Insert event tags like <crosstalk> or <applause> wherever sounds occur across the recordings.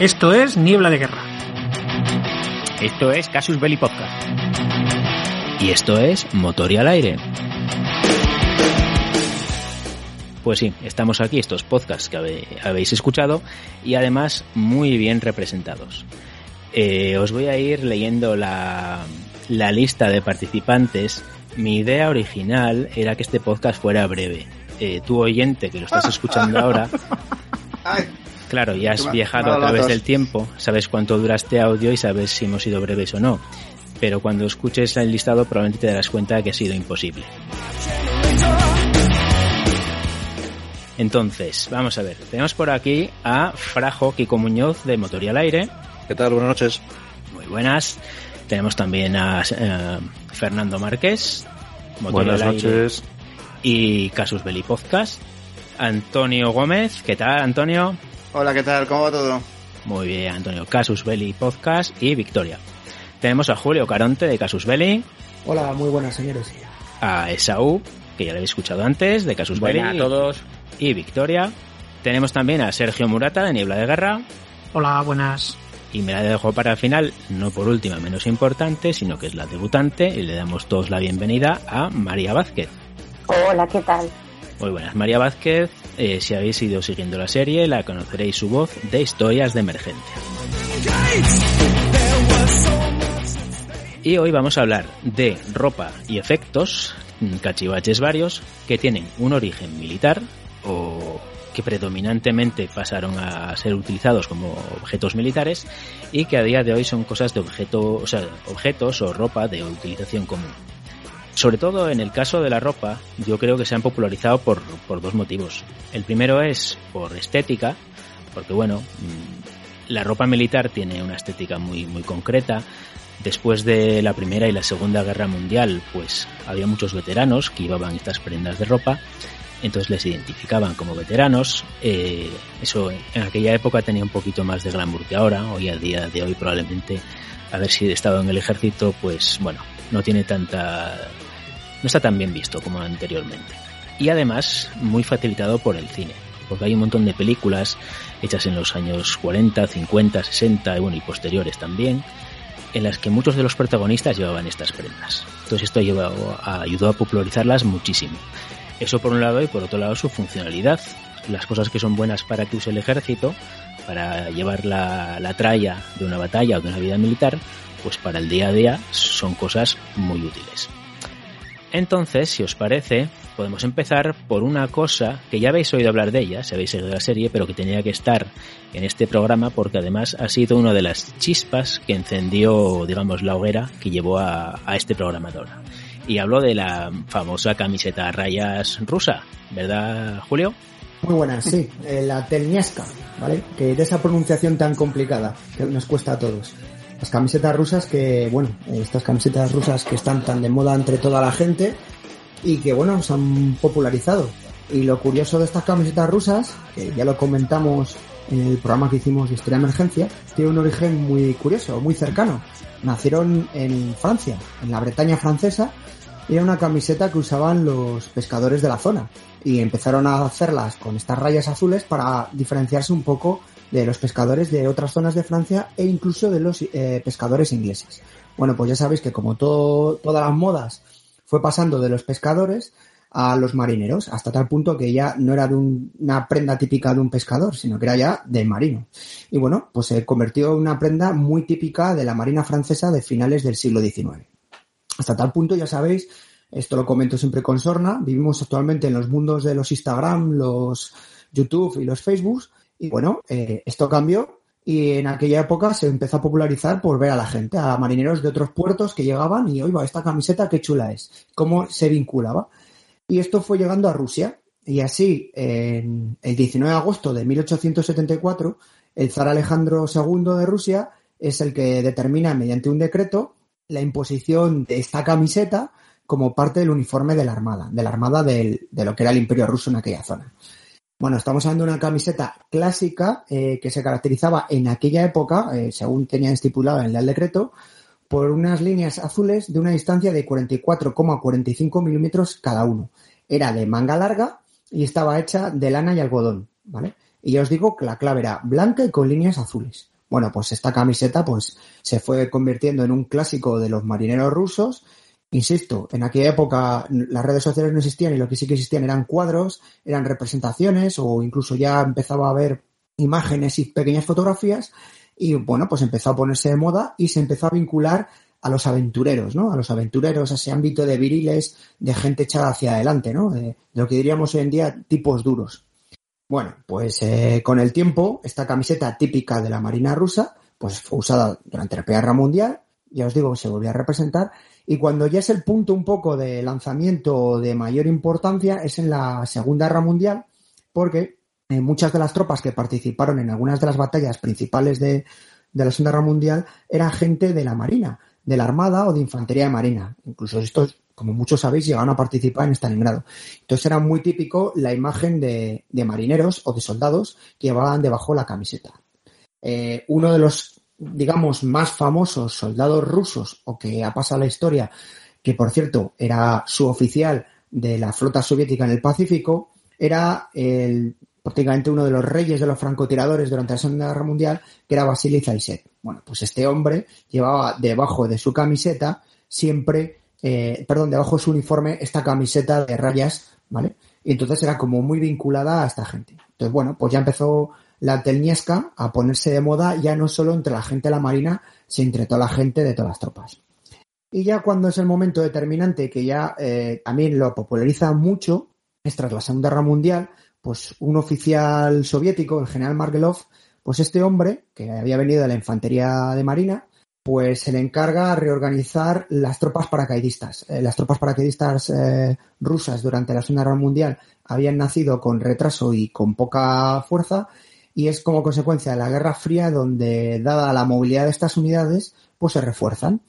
Esto es Niebla de Guerra. Esto es Casus Belli Podcast. Y esto es Motor y al aire. Pues sí, estamos aquí, estos podcasts que habéis escuchado y además muy bien representados. Eh, os voy a ir leyendo la, la lista de participantes. Mi idea original era que este podcast fuera breve. Eh, tu oyente que lo estás escuchando ahora, <laughs> claro, ya has viajado a través del tiempo, sabes cuánto dura este audio y sabes si hemos sido breves o no. Pero cuando escuches el listado probablemente te darás cuenta de que ha sido imposible. Entonces, vamos a ver. Tenemos por aquí a Frajo Kiko Muñoz de Motor y al Aire. ¿Qué tal? Buenas noches. Muy buenas. Tenemos también a eh, Fernando Márquez. Motor buenas noches. Y Casus Belli Podcast. Antonio Gómez. ¿Qué tal, Antonio? Hola, ¿qué tal? ¿Cómo va todo? Muy bien, Antonio. Casus Belli Podcast y Victoria. Tenemos a Julio Caronte de Casus Belli. Hola, muy buenas, señores. A Esaú, que ya lo habéis escuchado antes, de Casus Belli. a todos y Victoria. Tenemos también a Sergio Murata de Niebla de Guerra. Hola, buenas. Y me la dejo para el final, no por última menos importante, sino que es la debutante, y le damos todos la bienvenida a María Vázquez. Hola, ¿qué tal? Muy buenas, María Vázquez. Eh, si habéis ido siguiendo la serie, la conoceréis su voz de historias de emergencia. Y hoy vamos a hablar de ropa y efectos, cachivaches varios, que tienen un origen militar, o que predominantemente pasaron a ser utilizados como objetos militares y que a día de hoy son cosas de objeto, o sea, objetos o ropa de utilización común. Sobre todo en el caso de la ropa, yo creo que se han popularizado por, por dos motivos. El primero es por estética, porque bueno, mm, la ropa militar tiene una estética muy, muy concreta. Después de la Primera y la Segunda Guerra Mundial, pues había muchos veteranos que llevaban estas prendas de ropa entonces les identificaban como veteranos. Eh, eso en aquella época tenía un poquito más de glamour que ahora. Hoy a día de hoy probablemente haber sido estado en el ejército, pues bueno, no tiene tanta, no está tan bien visto como anteriormente. Y además muy facilitado por el cine, porque hay un montón de películas hechas en los años 40, 50, 60 y bueno y posteriores también, en las que muchos de los protagonistas llevaban estas prendas. Entonces esto ayudó a popularizarlas muchísimo. Eso por un lado y por otro lado su funcionalidad. Las cosas que son buenas para que use el ejército, para llevar la, la tralla de una batalla o de una vida militar, pues para el día a día son cosas muy útiles. Entonces, si os parece, podemos empezar por una cosa que ya habéis oído hablar de ella, si habéis seguido la serie, pero que tenía que estar en este programa porque además ha sido una de las chispas que encendió, digamos, la hoguera que llevó a, este programa de ahora y hablo de la famosa camiseta a rayas rusa, ¿verdad, Julio? Muy buena, sí, eh, la telniaska, ¿vale? Que de esa pronunciación tan complicada que nos cuesta a todos. Las camisetas rusas que, bueno, estas camisetas rusas que están tan de moda entre toda la gente y que, bueno, se han popularizado. Y lo curioso de estas camisetas rusas, que ya lo comentamos en el programa que hicimos de Historia de Emergencia, tiene un origen muy curioso, muy cercano. Nacieron en Francia, en la Bretaña francesa, era una camiseta que usaban los pescadores de la zona y empezaron a hacerlas con estas rayas azules para diferenciarse un poco de los pescadores de otras zonas de Francia e incluso de los eh, pescadores ingleses. Bueno, pues ya sabéis que como todo, todas las modas fue pasando de los pescadores a los marineros, hasta tal punto que ya no era de una prenda típica de un pescador, sino que era ya del marino. Y bueno, pues se convirtió en una prenda muy típica de la marina francesa de finales del siglo XIX. Hasta tal punto, ya sabéis, esto lo comento siempre con Sorna, vivimos actualmente en los mundos de los Instagram, los YouTube y los Facebook, y bueno, eh, esto cambió y en aquella época se empezó a popularizar por ver a la gente, a marineros de otros puertos que llegaban y, oiga, esta camiseta qué chula es, cómo se vinculaba. Y esto fue llegando a Rusia. Y así, en el 19 de agosto de 1874, el zar Alejandro II de Rusia es el que determina mediante un decreto la imposición de esta camiseta como parte del uniforme de la Armada, de la Armada de lo que era el Imperio Ruso en aquella zona. Bueno, estamos hablando de una camiseta clásica eh, que se caracterizaba en aquella época, eh, según tenía estipulado en el Decreto, por unas líneas azules de una distancia de 44,45 milímetros cada uno. Era de manga larga y estaba hecha de lana y algodón, ¿vale? Y ya os digo que la clave era blanca y con líneas azules. Bueno, pues esta camiseta pues se fue convirtiendo en un clásico de los marineros rusos. Insisto, en aquella época las redes sociales no existían y lo que sí que existían eran cuadros, eran representaciones o incluso ya empezaba a haber imágenes y pequeñas fotografías y bueno, pues empezó a ponerse de moda y se empezó a vincular a los aventureros, ¿no? A los aventureros, a ese ámbito de viriles, de gente echada hacia adelante, ¿no? De, lo que diríamos hoy en día tipos duros. Bueno, pues eh, con el tiempo, esta camiseta típica de la Marina rusa, pues fue usada durante la Primera Guerra Mundial, ya os digo se volvió a representar, y cuando ya es el punto un poco de lanzamiento de mayor importancia es en la Segunda Guerra Mundial, porque eh, muchas de las tropas que participaron en algunas de las batallas principales de, de la Segunda Guerra Mundial eran gente de la Marina, de la Armada o de Infantería de Marina. Incluso estos, como muchos sabéis, llegaron a participar en Stalingrado. Entonces era muy típico la imagen de, marineros o de soldados que llevaban debajo la camiseta. Eh, uno de los, digamos, más famosos soldados rusos o que ha pasado la historia, que por cierto era su oficial de la flota soviética en el Pacífico, era el prácticamente uno de los reyes de los francotiradores durante la Segunda Guerra Mundial, que era Vasily Zaysev. Bueno, pues este hombre llevaba debajo de su camiseta siempre, eh, perdón, debajo de su uniforme esta camiseta de rayas, ¿vale? Y entonces era como muy vinculada a esta gente. Entonces, bueno, pues ya empezó la telniesca a ponerse de moda ya no solo entre la gente de la marina, sino entre toda la gente de todas las tropas. Y ya cuando es el momento determinante, que ya eh, también lo populariza mucho, es tras la Segunda Guerra Mundial, pues un oficial soviético, el general Margelov, pues este hombre, que había venido de la infantería de marina, pues se le encarga a reorganizar las tropas paracaidistas. Eh, las tropas paracaidistas eh, rusas durante la Segunda Guerra Mundial habían nacido con retraso y con poca fuerza y es como consecuencia de la Guerra Fría donde, dada la movilidad de estas unidades, pues se refuerzan.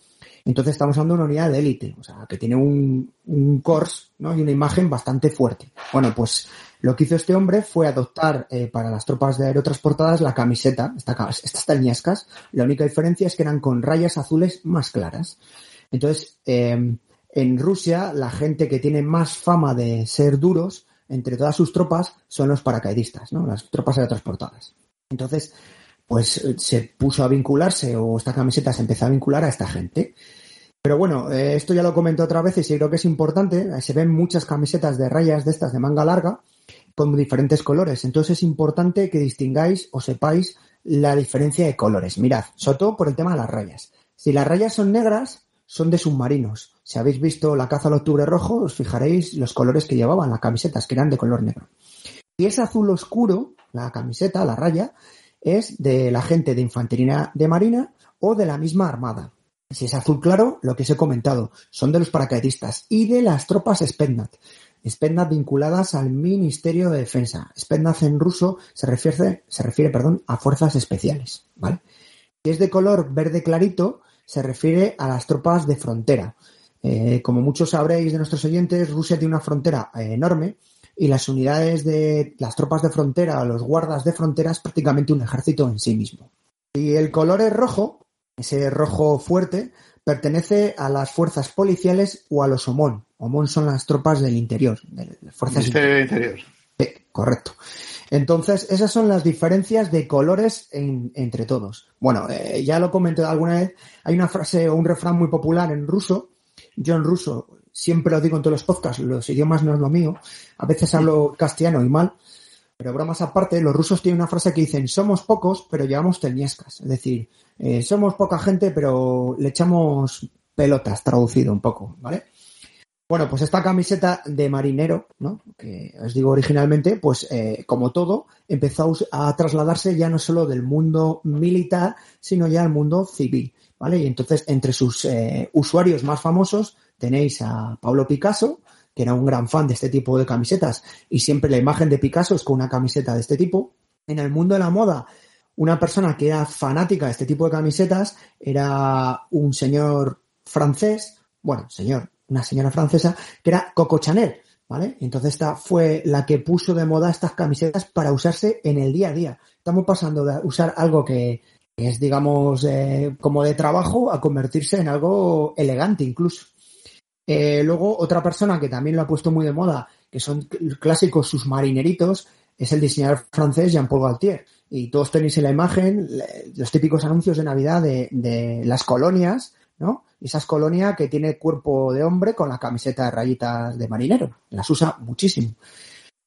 Entonces estamos hablando de una unidad de élite, o sea, que tiene un, un ¿no? y una imagen bastante fuerte. Bueno, pues lo que hizo este hombre fue adoptar eh, para las tropas de aerotransportadas la camiseta, estas tañascas. La única diferencia es que eran con rayas azules más claras. Entonces, em, en Rusia, la gente que tiene más fama de ser duros entre todas sus tropas son los paracaidistas, ¿no? Las tropas aerotransportadas. Entonces, pues se puso a vincularse o esta camiseta se empezó a vincular a esta gente. Pero bueno, eh, esto ya lo comenté otra vez y creo que es importante. Se ven muchas camisetas de rayas de estas de manga larga con diferentes colores. Entonces es importante que distingáis o sepáis la diferencia de colores. Mirad, sobre todo por el tema de las rayas. Si las rayas son negras, son de submarinos. Si habéis visto la caza al octubre rojo, os fijaréis los colores que llevaban las camisetas, que eran de color negro. Si es azul oscuro, la camiseta, la raya, es de la gente de infantería de marina o de la misma armada. Si es azul claro, lo que os he comentado, son de los paracaidistas y de las tropas Spetsnaz. Spetsnaz vinculadas al Ministerio de Defensa. Spetsnaz en ruso se refiere, se refiere perdón, a fuerzas especiales. ¿vale? Es de color verde clarito, se refiere a las tropas de frontera. Eh, como muchos sabréis de nuestros oyentes, Rusia tiene una frontera eh, enorme y las unidades de las tropas de frontera o los guardas de frontera es prácticamente un ejército en sí mismo. Si el color es rojo, ese rojo fuerte, pertenece a las fuerzas policiales o a los OMON. OMON son las tropas del interior, de las fuerzas Ministerio interior. correcto. Entonces, esas son las diferencias de colores entre todos. Bueno, eh, ya lo comenté alguna vez, hay una frase o un refrán muy popular en ruso. Yo en ruso siempre lo digo en todos los podcasts, los idiomas no es lo mío. A veces hablo castellano y mal, pero bromas aparte, los rusos tienen una frase que dicen, somos pocos, pero llevamos telniescas. Es decir, eh, somos poca gente, pero le echamos pelotas, traducido un poco, ¿vale? Bueno, pues esta camiseta de marinero, ¿no? Que os digo originalmente, pues eh, como todo, empezó a trasladarse ya no solo del mundo militar, sino ya al mundo civil, ¿vale? Y entonces, entre sus eh, usuarios más famosos tenéis a Pablo Picasso, que era un gran fan de este tipo de camisetas, y siempre la imagen de Picasso es con una camiseta de este tipo. En el mundo de la moda una persona que era fanática de este tipo de camisetas era un señor francés, bueno, señor, una señora francesa, que era Coco Chanel, ¿vale? Entonces esta fue la que puso de moda estas camisetas para usarse en el día a día. Estamos pasando de usar algo que es, digamos, eh, como de trabajo a convertirse en algo elegante incluso. Eh, luego, otra persona que también lo ha puesto muy de moda, que son clásicos sus marineritos, es el diseñador francés Jean-Paul Gaultier. Y todos tenéis en la imagen los típicos anuncios de Navidad de, de las colonias, ¿no? Esas colonias que tiene cuerpo de hombre con la camiseta de rayitas de marinero. Las usa muchísimo.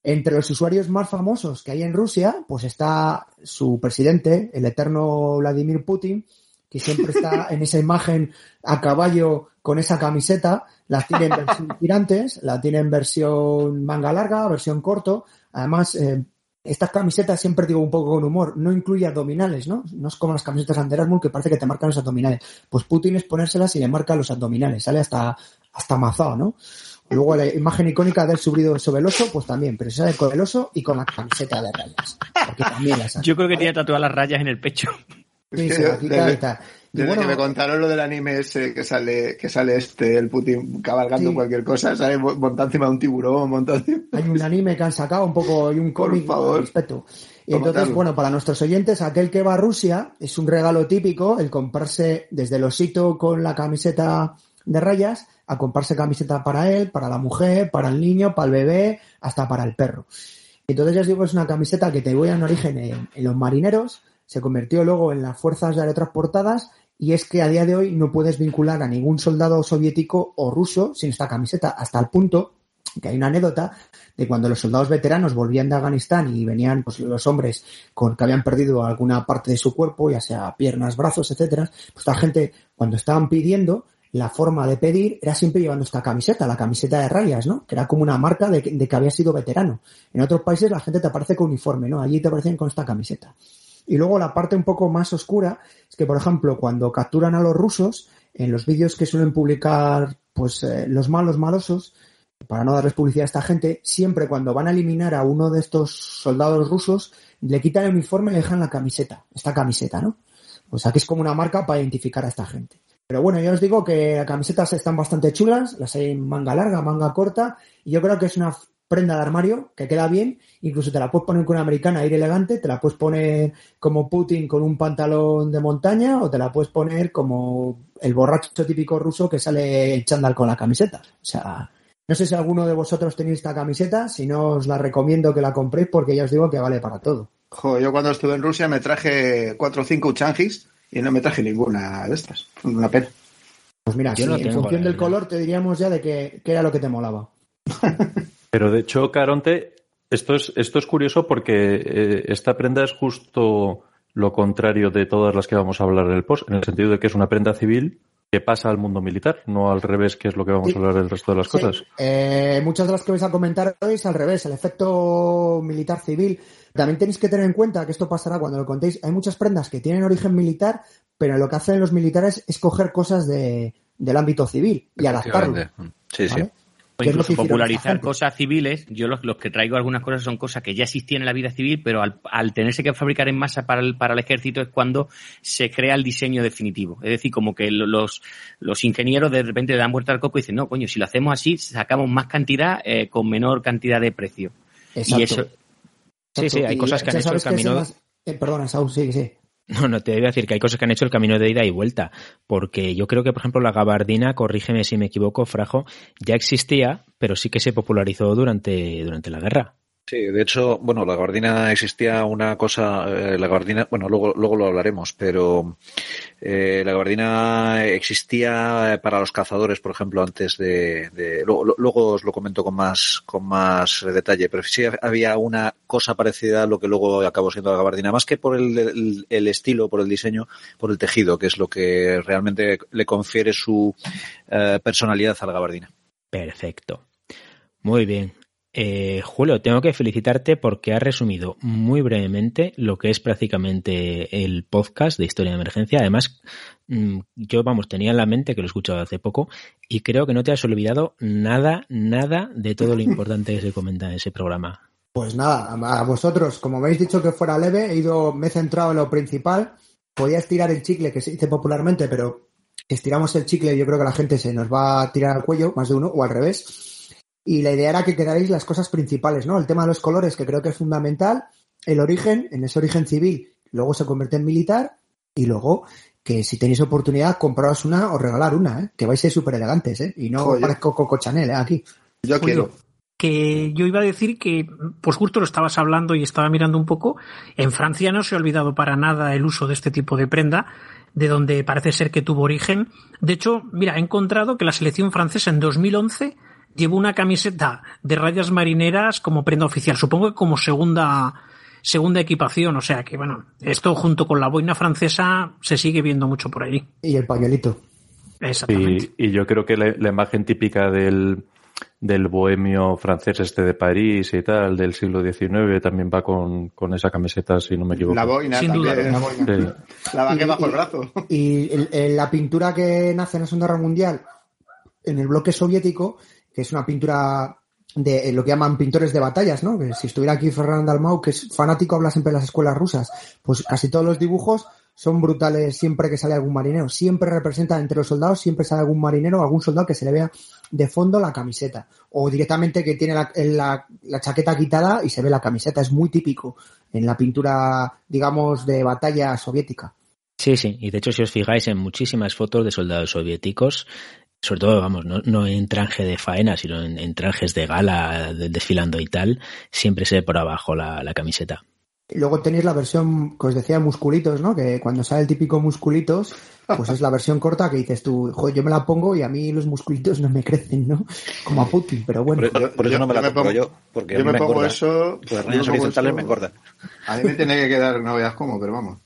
Entre los usuarios más famosos que hay en Rusia, pues está su presidente, el eterno Vladimir Putin, que siempre está en esa imagen a caballo con esa camiseta. La tiene en versión <laughs> tirantes, la tiene en versión manga larga, versión corto. Además, eh, estas camisetas siempre digo un poco con humor, no incluye abdominales, ¿no? No es como las camisetas de Erasmus que parece que te marcan los abdominales. Pues Putin es ponérselas y le marca los abdominales, sale hasta, hasta mazado, ¿no? Luego la imagen icónica del subido sobre el oso, pues también, pero sale con el oso y con la camiseta de rayas. Porque también las Yo creo que tiene tatuadas las rayas en el pecho. Sí, se <laughs> la quita y tal. Desde que me contaron lo del anime ese que sale, que sale este, el Putin cabalgando cualquier cosa, sale montando encima de un tiburón, montando Hay un anime que han sacado un poco y un cómic al respecto. Y entonces, bueno, para nuestros oyentes, aquel que va a Rusia es un regalo típico el comprarse desde el osito con la camiseta de rayas a comprarse camiseta para él, para la mujer, para el niño, para el bebé, hasta para el perro. Entonces ya os digo, es una camiseta que te voy a un origen en, en los marineros, se convirtió luego en las fuerzas aerotransportadas y es que a día de hoy no puedes vincular a ningún soldado soviético o ruso sin esta camiseta, hasta el punto que hay una anécdota de cuando los soldados veteranos volvían de Afganistán y venían pues, los hombres con que habían perdido alguna parte de su cuerpo, ya sea piernas, brazos, etcétera, pues la gente cuando estaban pidiendo la forma de pedir era siempre llevando esta camiseta, la camiseta de rayas, ¿no? Que era como una marca de, de que había sido veterano. En otros países la gente te aparece con uniforme, ¿no? Allí te aparecen con esta camiseta. Y luego la parte un poco más oscura es que, por ejemplo, cuando capturan a los rusos, en los vídeos que suelen publicar pues eh, los malos malosos, para no darles publicidad a esta gente, siempre cuando van a eliminar a uno de estos soldados rusos, le quitan el uniforme y le dejan la camiseta, esta camiseta, ¿no? Pues aquí es como una marca para identificar a esta gente. Pero bueno, ya os digo que las camisetas están bastante chulas, las hay en manga larga, manga corta, y yo creo que es una prenda de armario que queda bien, incluso te la puedes poner con una americana ir elegante, te la puedes poner como Putin con un pantalón de montaña o te la puedes poner como el borracho típico ruso que sale el chándal con la camiseta. O sea, no sé si alguno de vosotros tenéis esta camiseta, si no os la recomiendo que la compréis porque ya os digo que vale para todo. yo cuando estuve en Rusia me traje cuatro o cinco uchangis y no me traje ninguna de estas. Una pena. Pues mira, en función del color te diríamos ya de qué era lo que te molaba. <laughs> Pero de hecho, Caronte, esto es, esto es curioso porque eh, esta prenda es justo lo contrario de todas las que vamos a hablar en el post, en el sentido de que es una prenda civil que pasa al mundo militar, no al revés, que es lo que vamos a hablar del resto de las cosas. Eh, muchas de las que vais a comentar hoy es al revés, el efecto militar civil. También tenéis que tener en cuenta que esto pasará cuando lo contéis. Hay muchas prendas que tienen origen militar, pero lo que hacen los militares es coger cosas de, del ámbito civil y adaptarlo. Sí, sí incluso popularizar cosas civiles. Yo los, que traigo algunas cosas son cosas que ya existían en la vida civil, pero al, tenerse que fabricar en masa para el, para el ejército es cuando se crea el diseño definitivo. Es decir, como que los, los ingenieros de repente dan vuelta al coco y dicen, no, coño, si lo hacemos así, sacamos más cantidad eh, con menor cantidad de precio. Y eso. Sí, sí, hay cosas que han hecho el camino. Eh, perdona, Saúl, sí, sí. <laughs> No, no, te voy a decir que hay cosas que han hecho el camino de ida y vuelta, porque yo creo que, por ejemplo, la gabardina, corrígeme si me equivoco, Frajo, ya existía, pero sí que se popularizó durante, durante la guerra. Sí, de hecho, bueno, la gabardina existía una cosa, eh, la gabardina, bueno, luego, luego lo hablaremos, pero eh, la gabardina existía para los cazadores, por ejemplo, antes de, luego, luego, os lo comento con más, con más detalle, pero sí había una cosa parecida a lo que luego acabó siendo la gabardina, más que por el, estilo, por el diseño, por el tejido, que es lo que realmente le confiere su eh, personalidad a la gabardina. Perfecto. Muy bien. Eh, Julio, tengo que felicitarte porque has resumido muy brevemente lo que es prácticamente el podcast de Historia de Emergencia. Además, mm, yo, vamos, tenía en la mente que lo he escuchado hace poco y creo que no te has olvidado nada, nada de todo lo importante que se comenta en ese programa. Pues nada, a vosotros, como habéis dicho que fuera leve, he ido, me he centrado en lo principal. Podía estirar el chicle, que se dice popularmente, pero estiramos el chicle, yo creo que la gente se nos va a tirar al cuello, más de uno, o al revés. Y la idea era que quedarais las cosas principales, ¿no? El tema de los colores, que creo que es fundamental, el origen, en ese origen civil, luego se convierte en militar, y luego que si tenéis oportunidad, compraros una o regalar una, ¿eh? Que vais a ser súper elegantes, ¿eh? Y no parezco Coco Chanel, ¿eh? Aquí. Yo quiero. que yo iba a decir que, pues justo lo estabas hablando y estaba mirando un poco, en Francia no se ha olvidado para nada el uso de este tipo de prenda, de donde parece ser que tuvo origen. De hecho, mira, he encontrado que la selección francesa en 2011 llevó una camiseta de rayas marineras como prenda oficial, supongo que como segunda segunda equipación, o sea que bueno, esto junto con la boina francesa se sigue viendo mucho por ahí. Y el pañuelito. Exactamente. Y, yo creo que la, imagen típica del, del bohemio francés este de París y tal, del siglo XIX, también va con, con esa camiseta, si no me equivoco. La boina, Sin duda. La, boina. la va bajo el brazo. Y la pintura que nace en la Segunda Guerra Mundial, en el bloque soviético, que es una pintura de eh, lo que llaman pintores de batallas, ¿no? Que si estuviera aquí Fernando Dalmau, que es fanático, habla siempre de las escuelas rusas, pues casi todos los dibujos son brutales siempre que sale algún marinero. Siempre representa entre los soldados, siempre sale algún marinero, algún soldado que se le vea de fondo la camiseta. O directamente que tiene la, la, chaqueta quitada y se ve la camiseta. Es muy típico en la pintura, digamos, de batalla soviética. Sí, sí, y de hecho si os fijáis en muchísimas fotos de soldados soviéticos, sobre todo, vamos, no, en traje de faena, sino en, trajes de gala, desfilando y tal, siempre se ve por abajo la, camiseta. Y luego tenéis la versión que os decía musculitos, ¿no? Que cuando sale el típico musculitos, pues es la versión corta que dices tú, joder, yo me la pongo y a mí los musculitos no me crecen, ¿no? Como a Putin, pero bueno. Por, eso no me la pongo, yo, porque yo me, pongo eso. Pues rayas horizontales me engordan. A mí me tiene que quedar, no veas cómo, pero vamos.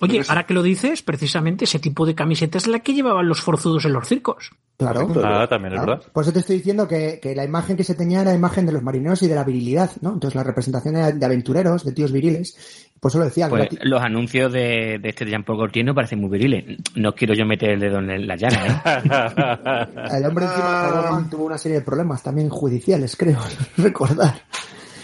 Oye, ahora que lo dices, precisamente ese tipo de camiseta es la que llevaban los forzudos en los circos. Claro. Ah, también es verdad. Por eso te estoy diciendo que, la imagen que se tenía era la imagen de los marineros y de la virilidad, ¿no? Entonces la representación de, aventureros, de tíos viriles. Por eso lo decía. Pues los anuncios de, este de Jean-Paul Gaultier no parecen muy viriles. No quiero yo meter el dedo en la llaga, ¿eh? <laughs> el hombre encima tuvo una serie de problemas también judiciales, creo, <laughs> recordar.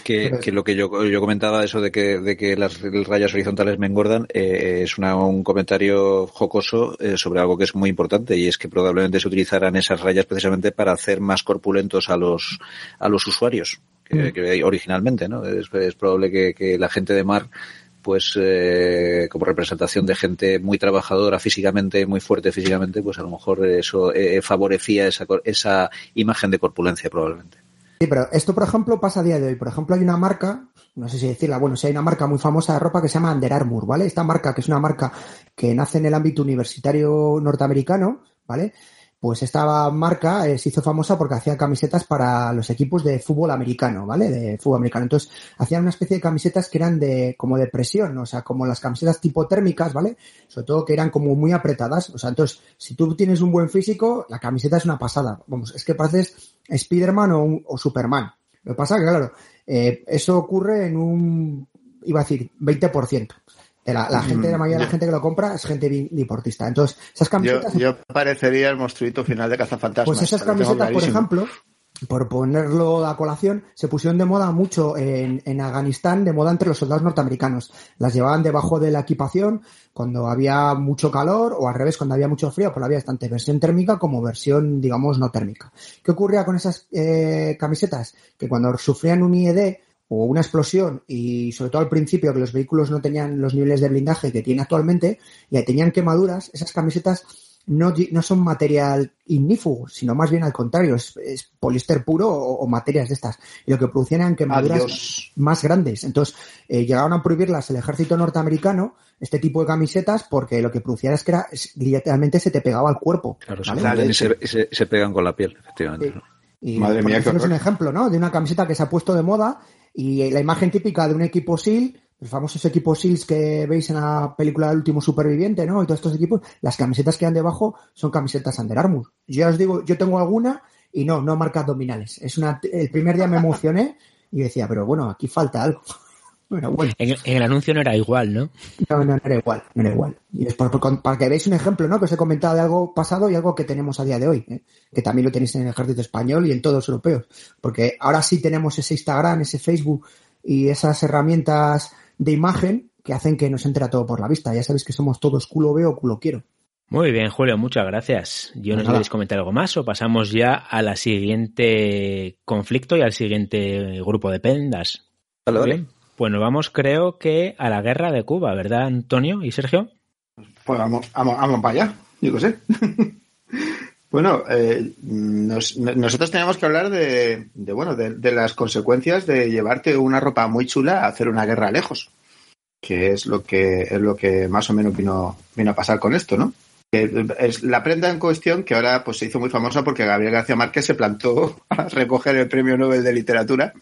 Que, lo que yo, yo comentaba, eso de que, de que las rayas horizontales me engordan, eh, es una, un comentario jocoso eh, sobre algo que es muy importante y es que probablemente se utilizarán esas rayas precisamente para hacer más corpulentos a los, a los usuarios que, mm. originalmente, ¿no? Es, probable que, que, la gente de mar pues eh, como representación de gente muy trabajadora físicamente, muy fuerte físicamente, pues a lo mejor eso eh, favorecía esa, esa imagen de corpulencia probablemente. Sí, pero esto, por ejemplo, pasa a día de hoy. Por ejemplo, hay una marca, no sé si decirla, bueno, si hay una marca muy famosa de ropa que se llama Under Armour, ¿vale? Esta marca, que es una marca que nace en el ámbito universitario norteamericano, ¿vale? Pues esta marca eh, se hizo famosa porque hacía camisetas para los equipos de fútbol americano, ¿vale? De fútbol americano. Entonces, hacían una especie de camisetas que eran de, como de presión, o sea, como las camisetas tipo térmicas, ¿vale? Sobre todo que eran como muy apretadas. O sea, entonces, si tú tienes un buen físico, la camiseta es una pasada. Vamos, es que pareces Spiderman o, o Superman. Lo que pasa que, claro, eh, eso ocurre en un, iba a decir, 20%. La, gente, la mayoría de la gente que lo compra es gente deportista. Entonces, esas camisetas. Yo, parecería el monstruito final de Cazafantasmas. Pues esas camisetas, por ejemplo, por ponerlo a colación, se pusieron de moda mucho en, en, Afganistán, de moda entre los soldados norteamericanos. Las llevaban debajo de la equipación cuando había mucho calor o al revés, cuando había mucho frío, pues había tanto versión térmica como versión, digamos, no térmica. ¿Qué ocurría con esas eh, camisetas? Que cuando sufrían un IED, o una explosión y sobre todo al principio que los vehículos no tenían los niveles de blindaje que tiene actualmente y tenían quemaduras, esas camisetas no, no son material ignífugo, sino más bien al contrario, es, poliéster puro o, materias de estas. Y lo que producían eran quemaduras más grandes. Entonces, eh, llegaron a prohibirlas el ejército norteamericano, este tipo de camisetas, porque lo que producía es que era, literalmente se te pegaba al cuerpo. Claro, se, pegan con la piel, efectivamente. Y Madre mía, es un ejemplo, ¿no? De una camiseta que se ha puesto de moda y la imagen típica de un equipo SEAL, los famosos equipos SEALs que veis en la película del último superviviente, ¿no? Y todos estos equipos, las camisetas que han debajo son camisetas Under Armour. Yo os digo, yo tengo alguna y no, no marca abdominales. Es una, el primer día me emocioné y decía, pero bueno, aquí falta algo. <laughs> En, el anuncio no era igual, ¿no? No, no, era igual, no era igual. Y es para que veáis un ejemplo, ¿no? Que os he comentado de algo pasado y algo que tenemos a día de hoy, ¿eh? que también lo tenéis en el ejército español y en todos los europeos. Porque ahora sí tenemos ese Instagram, ese Facebook y esas herramientas de imagen que hacen que nos entre todo por la vista. Ya sabéis que somos todos culo veo, culo quiero. Muy bien, Julio, muchas gracias. Yo no sé si comentar algo más o pasamos ya a la siguiente conflicto y al siguiente grupo de pendas. Vale, pues nos vamos, creo que a la guerra de Cuba, ¿verdad, Antonio y Sergio? Pues vamos, vamos, vamos para allá, yo qué sé. <laughs> Bueno, eh, nosotros tenemos que hablar de, bueno, de, las consecuencias de llevarte una ropa muy chula a hacer una guerra lejos, que es lo que es lo que más o menos vino, vino a pasar con esto, ¿no? Es la prenda en cuestión que ahora pues se hizo muy famosa porque Gabriel García Márquez se plantó <laughs> a recoger el Premio Nobel de Literatura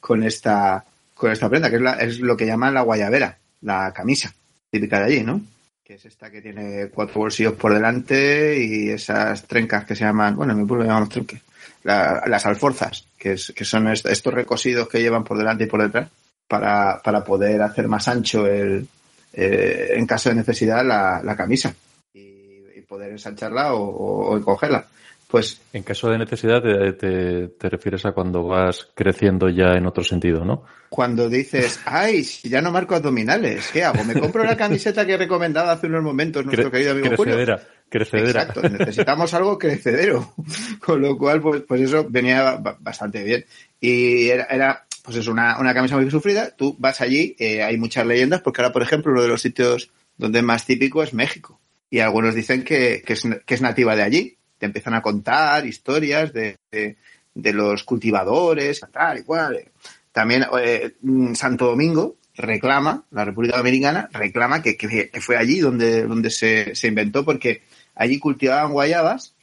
con esta con esta prenda, que es, es lo que llaman la guayabera, la camisa típica de allí, ¿no? que es esta que tiene cuatro bolsillos por delante y esas trencas que se llaman, bueno, en mi pueblo llamamos tronques, las alforzas, que, es, que son estos recosidos que llevan por delante y por detrás para, poder hacer más ancho el, eh, en caso de necesidad la, camisa y, poder ensancharla o, o encogerla. Pues en caso de necesidad te, te, refieres a cuando vas creciendo ya en otro sentido, ¿no? Cuando dices, ay, si ya no marco abdominales, ¿qué hago? Me compro la camiseta que he recomendado hace unos momentos nuestro querido amigo crecedera, Crecedera. Exacto, necesitamos algo crecedero. <laughs> Con lo cual, pues, pues eso venía bastante bien. Y era, era pues es una, una camisa muy sufrida. Tú vas allí, eh, hay muchas leyendas, porque ahora, por ejemplo, uno de los sitios donde es más típico es México. Y algunos dicen que, que, es, que es nativa de allí te empiezan a contar historias de, de, los cultivadores, tal y cual. También eh, Santo Domingo reclama, la República Dominicana reclama que, fue allí donde, donde se, se, inventó, porque allí cultivaban guayabas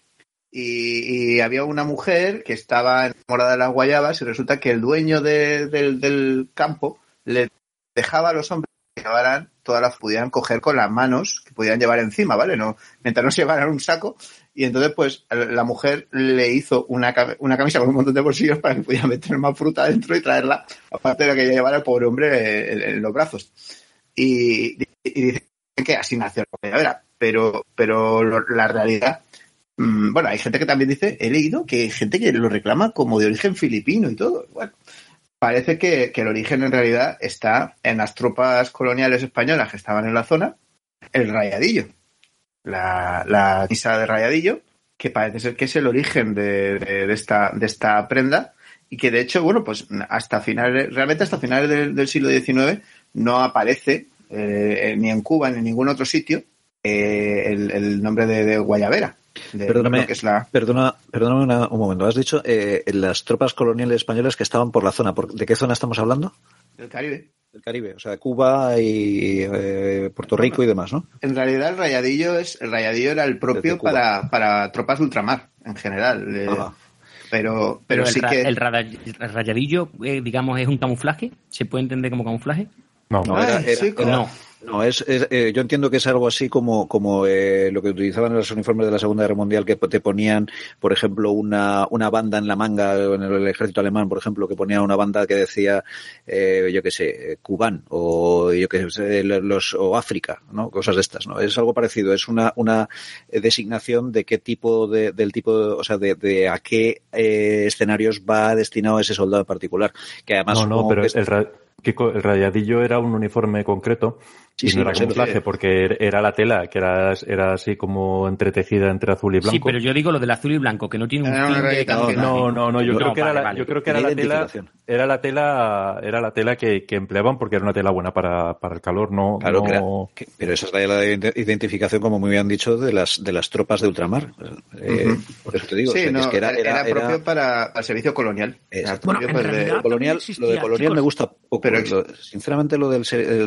y, había una mujer que estaba enamorada de las guayabas y resulta que el dueño del, del campo le dejaba a los hombres que llevaran todas las pudieran coger con las manos que pudieran llevar encima, ¿vale? No, mientras no se llevaran un saco, y entonces, pues, la mujer le hizo una, una camisa con un montón de bolsillos para que pudiera <laughs> meter más fruta dentro y traerla, aparte de lo que llevara el pobre hombre en, los brazos. Y, y, dicen que así nació la primavera. Pero, pero la realidad, mm, bueno, hay gente que también dice, he leído que hay gente que lo reclama como de origen filipino y todo. Bueno, parece que, que el origen en realidad está en las tropas coloniales españolas que estaban en la zona, el rayadillo la, la misa de rayadillo, que parece ser que es el origen de, de, esta, de esta prenda y que de hecho, bueno, pues hasta finales, realmente hasta finales del, siglo XIX no aparece eh, ni en Cuba ni en ningún otro sitio eh, el, nombre de, Guayabera. perdóname, es la... perdona, perdóname un momento. Has dicho eh, las tropas coloniales españolas que estaban por la zona. ¿De qué zona estamos hablando? Del Caribe del Caribe, o sea, Cuba y eh, Puerto Rico y demás, ¿no? En realidad el rayadillo es el rayadillo era el propio para, para tropas ultramar en general. Eh, pero, pero, sí que el, rayadillo, eh, digamos, es un camuflaje. ¿Se puede entender como camuflaje? No, no, era, no. No, es, eh, yo entiendo que es algo así como, como eh, lo que utilizaban en los uniformes de la Segunda Guerra Mundial, que te ponían, por ejemplo, una, una banda en la manga, en el ejército alemán, por ejemplo, que ponía una banda que decía, eh, yo qué sé, cubán, o yo qué sé, los, o África, ¿no? Cosas de estas, ¿no? Es algo parecido, es una, una designación de qué tipo de, del tipo, o sea, de, de a qué escenarios va destinado ese soldado en particular. Que además, no, no, pero el, el rayadillo era un uniforme concreto Sí, y no era camuflaje, porque era la tela, que era, era así como entretejida entre azul y blanco. Sí, pero yo digo lo del azul y blanco, que no tiene un fin de No, no, no, yo creo que era la tela, era la tela, era la tela que, que, empleaban porque era una tela buena para, para el calor, no. Claro, pero esa es la identificación, como muy bien dicho, de las, de las tropas de ultramar. Eh, por eso te digo. Sí, es que era, era, propio para el servicio colonial. Bueno, colonial, lo de colonial me gusta poco. Pero, sinceramente, lo del,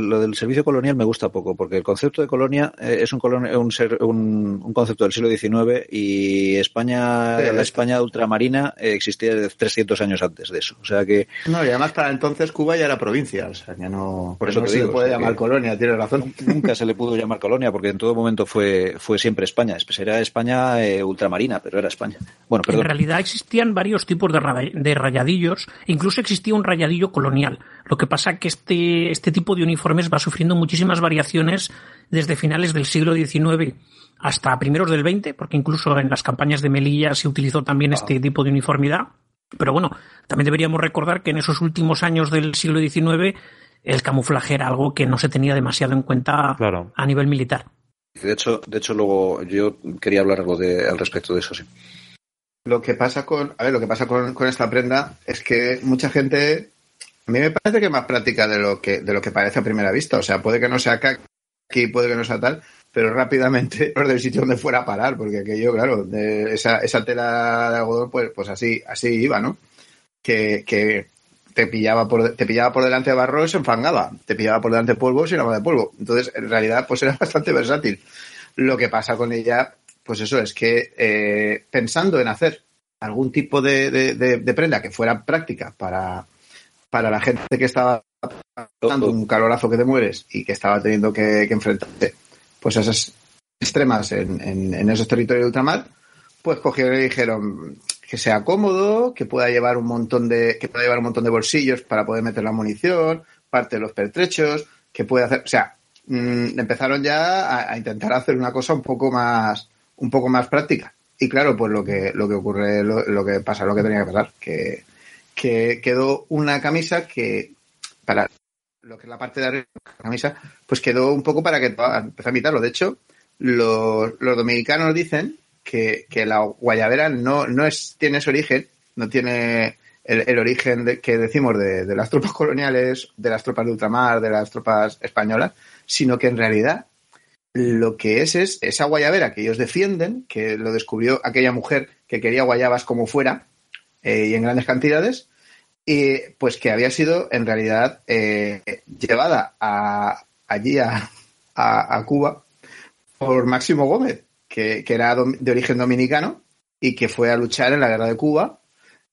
lo del servicio colonial me gusta poco, porque el concepto de colonia eh, es un, un, un, concepto del siglo XIX y España, la España ultramarina eh, existía desde 300 años antes de eso. O sea que. No, y además para entonces Cuba ya era provincia, o sea, ya no. Por eso se le puede llamar colonia, tienes razón. <laughs> Nunca se le pudo llamar colonia, porque en todo momento fue, fue siempre España. Era España eh, ultramarina, pero era España. Bueno, perdón. En realidad existían varios tipos de, de rayadillos, incluso existía un rayadillo colonial. Lo que pasa que este, este tipo de uniformes va sufriendo muchísimas variaciones desde finales del siglo XIX hasta primeros del XX, porque incluso en las campañas de Melilla se utilizó también este ah. tipo de uniformidad. Pero bueno, también deberíamos recordar que en esos últimos años del siglo XIX el camuflaje era algo que no se tenía demasiado en cuenta a nivel militar. De hecho, de hecho, luego yo quería hablar algo de, al respecto de eso, sí. Lo que pasa con, a ver, lo que pasa con, con esta prenda es que mucha gente a mí me parece que es más práctica de lo que, de lo que parece a primera vista. O sea, puede que no sea aquí puede que no sea tal, pero rápidamente <laughs> los del sitio donde fuera a parar, porque aquello, claro, de esa, tela de algodón, pues, pues así, así iba, ¿no? Que, que te pillaba por, te pillaba por delante de barro y se enfangaba, te pillaba por delante de polvo y se de polvo. Entonces, en realidad, pues era <laughs> bastante versátil. Lo que pasa con ella, pues eso es que eh, pensando en hacer algún tipo de, de prenda que fuera práctica para, para la gente que estaba pasando un calorazo que te mueres y que estaba teniendo que, que enfrentarse pues a esas extremas en, en, en, esos territorios de ultramar, pues cogieron y dijeron que sea cómodo, que pueda llevar un montón de, que pueda llevar un montón de bolsillos para poder meter la munición, parte de los pertrechos, que puede hacer, o sea, mmm, empezaron ya a, a, intentar hacer una cosa un poco más, un poco más práctica. Y claro, pues lo que, lo que ocurre, lo, lo que pasa, lo que tenía que pasar, que, que quedó una camisa que, para lo que es la parte de arriba de la camisa, pues quedó un poco para que empezó a imitarlo. De hecho, los, los dominicanos dicen que, que, la guayabera no, no es, tiene ese origen, no tiene el, origen de, que decimos de, de, las tropas coloniales, de las tropas de ultramar, de las tropas españolas, sino que en realidad lo que es es esa guayabera que ellos defienden, que lo descubrió aquella mujer que quería guayabas como fuera eh, y en grandes cantidades, y pues que había sido en realidad eh, llevada a, allí a, a, Cuba por Máximo Gómez, que, que era de origen dominicano y que fue a luchar en la guerra de Cuba,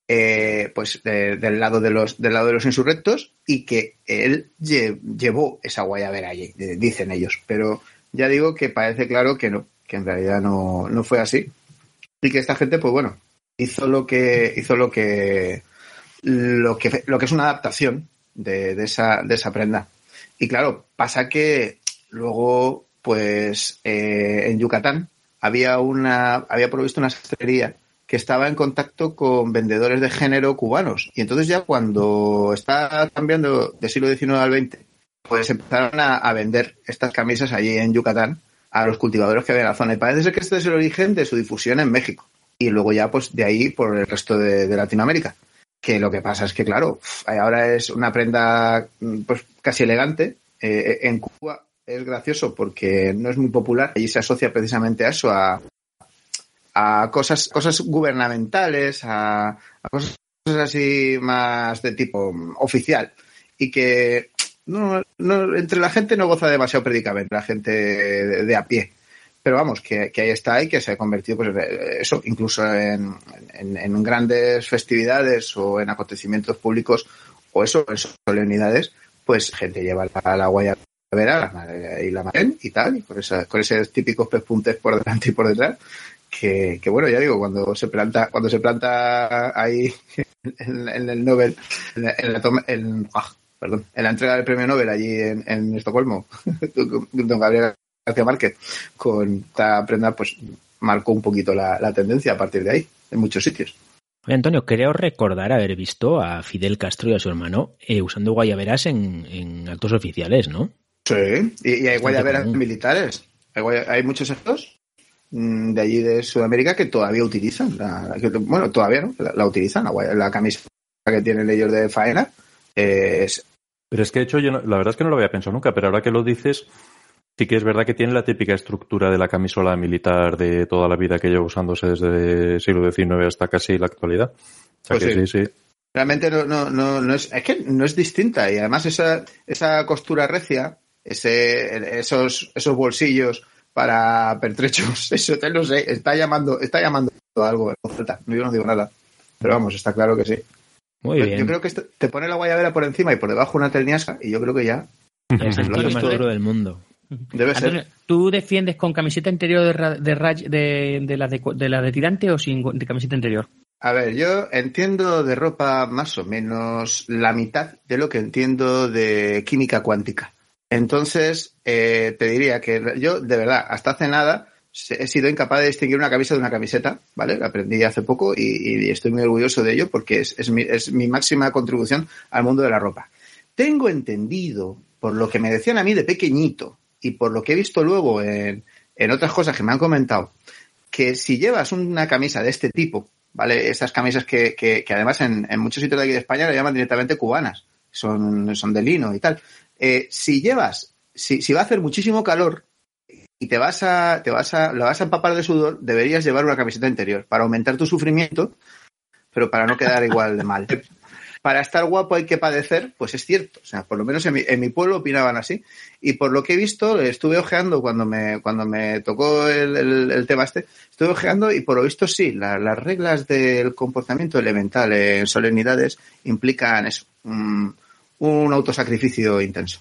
eh, pues de, del lado de los del lado de los insurrectos y que él lle, llevó esa guayabera allí, dicen ellos, pero ya digo que parece claro que no, que en realidad no, no fue así. Y que esta gente, pues bueno, hizo lo que hizo lo que lo que, lo que es una adaptación de, de, esa, de esa prenda. Y claro, pasa que luego, pues eh, en Yucatán había una, había provisto una sastrería que estaba en contacto con vendedores de género cubanos. Y entonces ya cuando está cambiando del siglo XIX al XX, pues empezaron a, a, vender estas camisas allí en Yucatán a los cultivadores que había en la zona. Y parece ser que este es el origen de su difusión en México. Y luego ya, pues de ahí por el resto de, de Latinoamérica que lo que pasa es que, claro, ahora es una prenda pues casi elegante. Eh, en Cuba es gracioso porque no es muy popular y se asocia precisamente a eso, a, cosas, cosas gubernamentales, a, cosas así más de tipo oficial y que no, entre la gente no goza demasiado predicamento, la gente de a pie pero vamos, que, ahí está y que se ha convertido, pues eso, incluso en, en, grandes festividades o en acontecimientos públicos o eso, en solemnidades, pues gente lleva la, la guayabera la, y la marén y tal, y con, esa, con esos típicos pespuntes por delante y por detrás, que, que, bueno, ya digo, cuando se planta, cuando se planta ahí en, el Nobel, en la, en la ah, en la entrega del premio Nobel allí en, en Estocolmo, <laughs> don Gabriel García Márquez con esta prenda, pues marcó un poquito la, la, tendencia a partir de ahí, en muchos sitios. Oye, Antonio, creo recordar haber visto a Fidel Castro y a su hermano eh, usando guayaberas en, en, actos oficiales, ¿no? Sí, y, y hay guayaberas militares. Hay, hay, muchos actos mm, de allí de Sudamérica que todavía utilizan, la, que, bueno, todavía no, la, la utilizan, la, la, camisa que tienen ellos de faena eh, es... Pero es que de hecho yo no, la verdad es que no lo había pensado nunca, pero ahora que lo dices, Sí que es verdad que tiene la típica estructura de la camisola militar de toda la vida que lleva usándose desde el siglo XIX hasta casi la actualidad. O sea pues que sí. sí, sí. Realmente no, no, no, no, es, es que no es distinta y además esa, esa costura recia, ese, esos, esos bolsillos para pertrechos, eso te lo sé, está llamando, está llamando algo, yo no digo nada, pero vamos, está claro que sí. Muy bien. Yo creo que esto, te pone la guayabera por encima y por debajo una telniasca y yo creo que ya es el más duro del mundo. Debe Antonio, ser. ¿Tú defiendes con camiseta interior de, de, de, de, la de, de la de tirante o sin de camiseta interior? A ver, yo entiendo de ropa más o menos la mitad de lo que entiendo de química cuántica. Entonces, eh, te diría que yo, de verdad, hasta hace nada, he sido incapaz de distinguir una camisa de una camiseta, ¿vale? La aprendí hace poco y, y estoy muy orgulloso de ello porque es, es, mi, es mi máxima contribución al mundo de la ropa. Tengo entendido, por lo que me decían a mí de pequeñito, y por lo que he visto luego en, en otras cosas que me han comentado, que si llevas una camisa de este tipo, ¿vale? Estas camisas que, que, además en, muchos sitios de aquí de España le llaman directamente cubanas, son, son de lino y tal. Eh, si llevas si, si va a hacer muchísimo calor y te vas a, te vas a, la vas a empapar de sudor, deberías llevar una camiseta interior para aumentar tu sufrimiento, pero para no quedar igual de mal. <laughs> Para estar guapo hay que padecer, pues es cierto. O sea, por lo menos en mi, en mi pueblo opinaban así. Y por lo que he visto, estuve ojeando cuando me, cuando me tocó el, tema este, estuve ojeando y por lo visto sí, la- las reglas del comportamiento elemental en solemnidades implican eso, un autosacrificio intenso.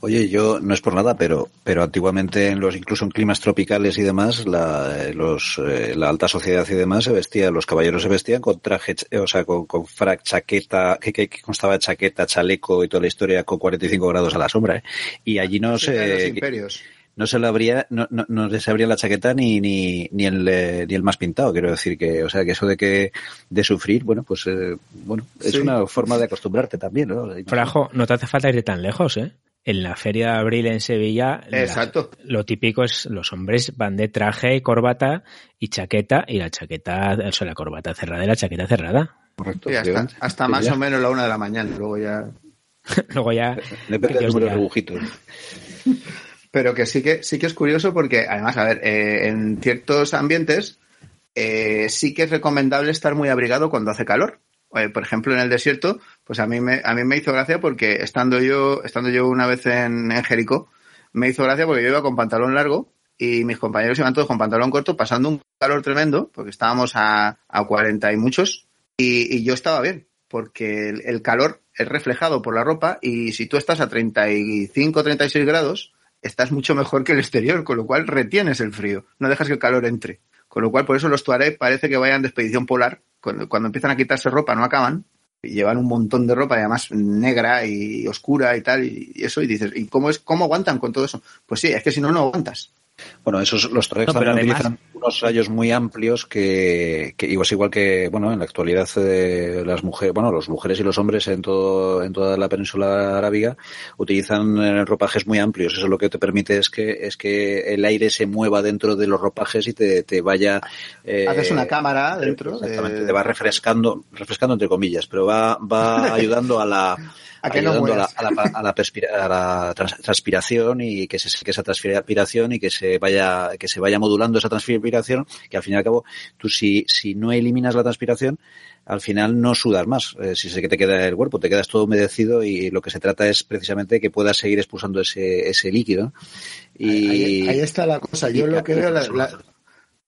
Oye, yo no es por nada, pero pero antiguamente en los incluso en climas tropicales y demás, la, eh, los eh, la alta sociedad y demás se vestía, los caballeros se vestían con traje, ch- o sea, con, con frac, chaqueta, que, que, que constaba de chaqueta, chaleco y toda la historia con 45 grados a la sombra, ¿eh? Y allí no Sí, los se imperios. no se le abría, no, no, no se abría la chaqueta ni, ni, ni el eh, ni el más pintado, quiero decir que, o sea que eso de que de sufrir, bueno, pues eh, bueno, es Sí. una forma de acostumbrarte también, ¿no? Frajo, no te hace falta irte tan lejos, ¿eh? En la feria de abril en Sevilla, la- Exacto. lo típico es los hombres van de traje y corbata y chaqueta, y la chaqueta, o sea, la corbata cerrada y la chaqueta cerrada. Correcto. Sí, hasta, hasta más ya. o menos la una de la mañana, luego ya. <laughs> Luego ya. Depende de dibujitos. Pero que sí que sí que es curioso porque, además, a ver, eh, en ciertos ambientes eh, sí que es recomendable estar muy abrigado cuando hace calor. Eh, por ejemplo, en el desierto, pues a mí me, a mí me hizo gracia porque estando yo, estando yo una vez en, en Jericó, me hizo gracia porque yo iba con pantalón largo y mis compañeros iban todos con pantalón corto, pasando un calor tremendo, porque estábamos a, a 40 y muchos, y, y yo estaba bien, porque el, el calor es reflejado por la ropa y si tú estás a 35, 36 grados, estás mucho mejor que el exterior, con lo cual retienes el frío, no dejas que el calor entre. Con lo cual, por eso los tuareg parece que vayan de expedición polar, cuando, cuando empiezan a quitarse ropa no acaban, y llevan un montón de ropa, además negra y oscura y tal, y, y eso, y dices, ¿y cómo es, cómo aguantan con todo eso? Pues sí, es que si no, no aguantas. Bueno, esos los No, pero también además- utilizan unos rayos muy amplios que, que igual, igual que bueno en la actualidad eh, las mujeres, bueno las mujeres y los hombres en todo en toda la península arábiga utilizan eh, ropajes muy amplios. Eso lo que te permite es que es que el aire se mueva dentro de los ropajes y te, te vaya eh, Haces una cámara dentro. Exactamente, de- te va refrescando, refrescando entre comillas, pero va, va <laughs> ayudando a la, A que no ayudando a la, a la, a la a la trans- transpiración y que, se, que esa transpiración y que se vaya, que se vaya modulando esa transpiración, que al fin y al cabo, tú si, si no eliminas la transpiración, al final no sudas más. Eh, si sé que te queda el cuerpo, te quedas todo humedecido y lo que se trata es precisamente que puedas seguir expulsando ese, ese líquido. Y, ahí, ahí está la cosa. Yo lo que veo la, la-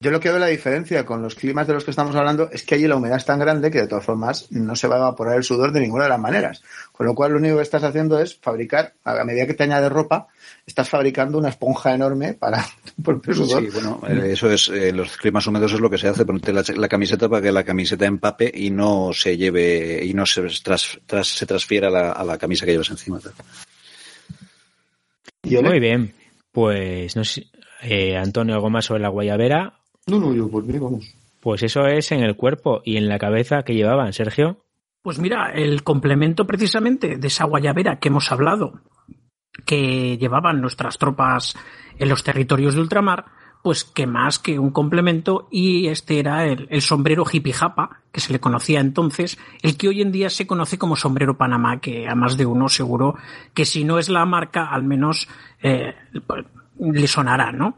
yo lo que veo la diferencia con los climas de los que estamos hablando es que allí la humedad es tan grande que de todas formas no se va a evaporar el sudor de ninguna de las maneras. Con lo cual lo único que estás haciendo es fabricar, a medida que te añades ropa, estás fabricando una esponja enorme para <laughs> tu propio sudor. Sí, bueno, eh, eso es, eh, los climas húmedos es lo que se hace, ponerte la, la camiseta para que la camiseta empape y no se lleve, y no se, tras, tras- se transfiera a la, a la camisa que llevas encima. Muy bien. Pues no sé, eh, Antonio, algo más sobre la guayabera. No, no, yo por mí, vamos. Pues eso es en el cuerpo y en la cabeza que llevaban, Sergio. Pues mira, el complemento precisamente de esa guayabera que hemos hablado, que llevaban nuestras tropas en los territorios de ultramar, pues que más que un complemento, y este era el, el sombrero hippie japa, que se le conocía entonces, el que hoy en día se conoce como sombrero Panamá, que a más de uno seguro que si no es la marca, al menos eh, le sonará, ¿no?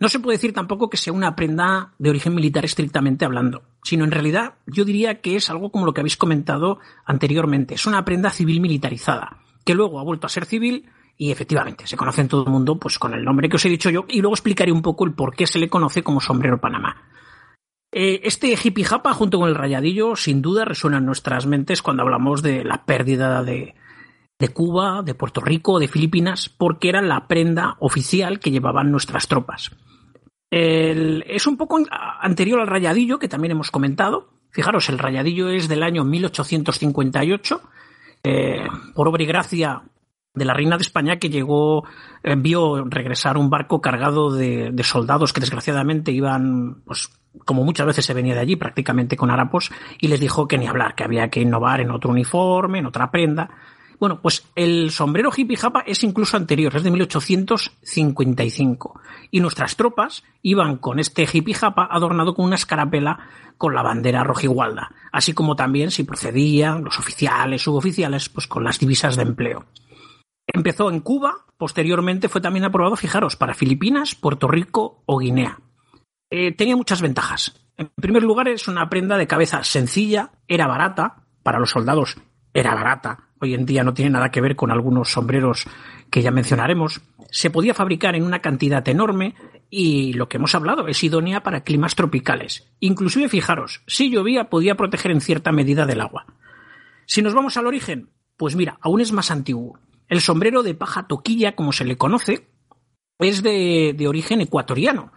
No se puede decir tampoco que sea una prenda de origen militar estrictamente hablando, sino en realidad yo diría que es algo como lo que habéis comentado anteriormente. Es una prenda civil militarizada, que luego ha vuelto a ser civil y efectivamente se conoce en todo el mundo pues con el nombre que os he dicho yo y luego explicaré un poco el por qué se le conoce como sombrero Panamá. Eh, este hippie japa junto con el rayadillo sin duda resuena en nuestras mentes cuando hablamos de la pérdida de, de Cuba, de Puerto Rico, de Filipinas, porque era la prenda oficial que llevaban nuestras tropas. El- es un poco anterior al rayadillo, que también hemos comentado. Fijaros, el rayadillo es del año 1858, eh, por obra y gracia de la reina de España que llegó, eh, vio regresar un barco cargado de, soldados que desgraciadamente iban, pues como muchas veces se venía de allí, prácticamente con harapos, y les dijo que ni hablar, que había que innovar en otro uniforme, en otra prenda. Bueno, pues el sombrero hippie japa es incluso anterior, es de 1855. Y nuestras tropas iban con este hippie japa adornado con una escarapela con la bandera rojigualda, así como también si procedían los oficiales, suboficiales, pues con las divisas de empleo. Empezó en Cuba, posteriormente fue también aprobado, fijaros, para Filipinas, Puerto Rico o Guinea. Eh, tenía muchas ventajas. En primer lugar, es una prenda de cabeza sencilla, era barata, para los soldados era barata. Hoy en día no tiene nada que ver con algunos sombreros que ya mencionaremos. Se podía fabricar en una cantidad enorme y lo que hemos hablado es idónea para climas tropicales. Inclusive, fijaros, si llovía podía proteger en cierta medida del agua. Si nos vamos al origen, pues mira, aún es más antiguo. El sombrero de paja toquilla, como se le conoce, es de, de origen ecuatoriano,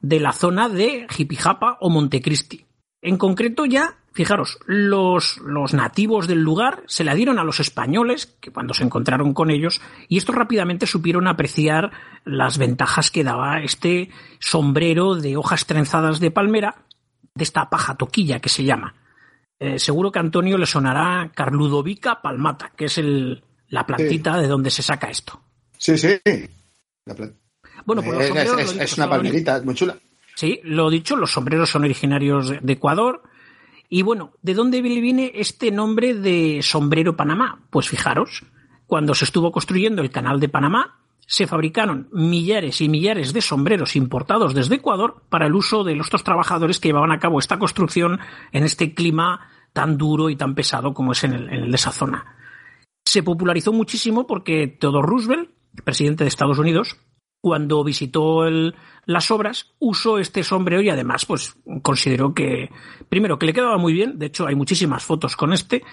de la zona de Jipijapa o Montecristi. En concreto ya, fijaros, los, los, nativos del lugar se la dieron a los españoles, que cuando se encontraron con ellos, y estos rápidamente supieron apreciar las ventajas que daba este sombrero de hojas trenzadas de palmera, de esta paja toquilla que se llama. Eh, seguro que a Antonio le sonará Carludovica palmata, que es el, la plantita sí. de donde se saca esto. Sí, sí. Bueno, pues los es, sombreros, es, dicho, es una palmerita, es muy chula. Sí, lo dicho, los sombreros son originarios de Ecuador. Y bueno, ¿de dónde viene este nombre de sombrero Panamá? Pues fijaros, cuando se estuvo construyendo el canal de Panamá, se fabricaron millares y millares de sombreros importados desde Ecuador para el uso de los trabajadores que llevaban a cabo esta construcción en este clima tan duro y tan pesado como es en el de esa zona. Se popularizó muchísimo porque Theodore Roosevelt, presidente de Estados Unidos, cuando visitó el- las obras, usó este sombrero y además, pues, consideró que, primero, que le quedaba muy bien, de hecho hay muchísimas fotos con este,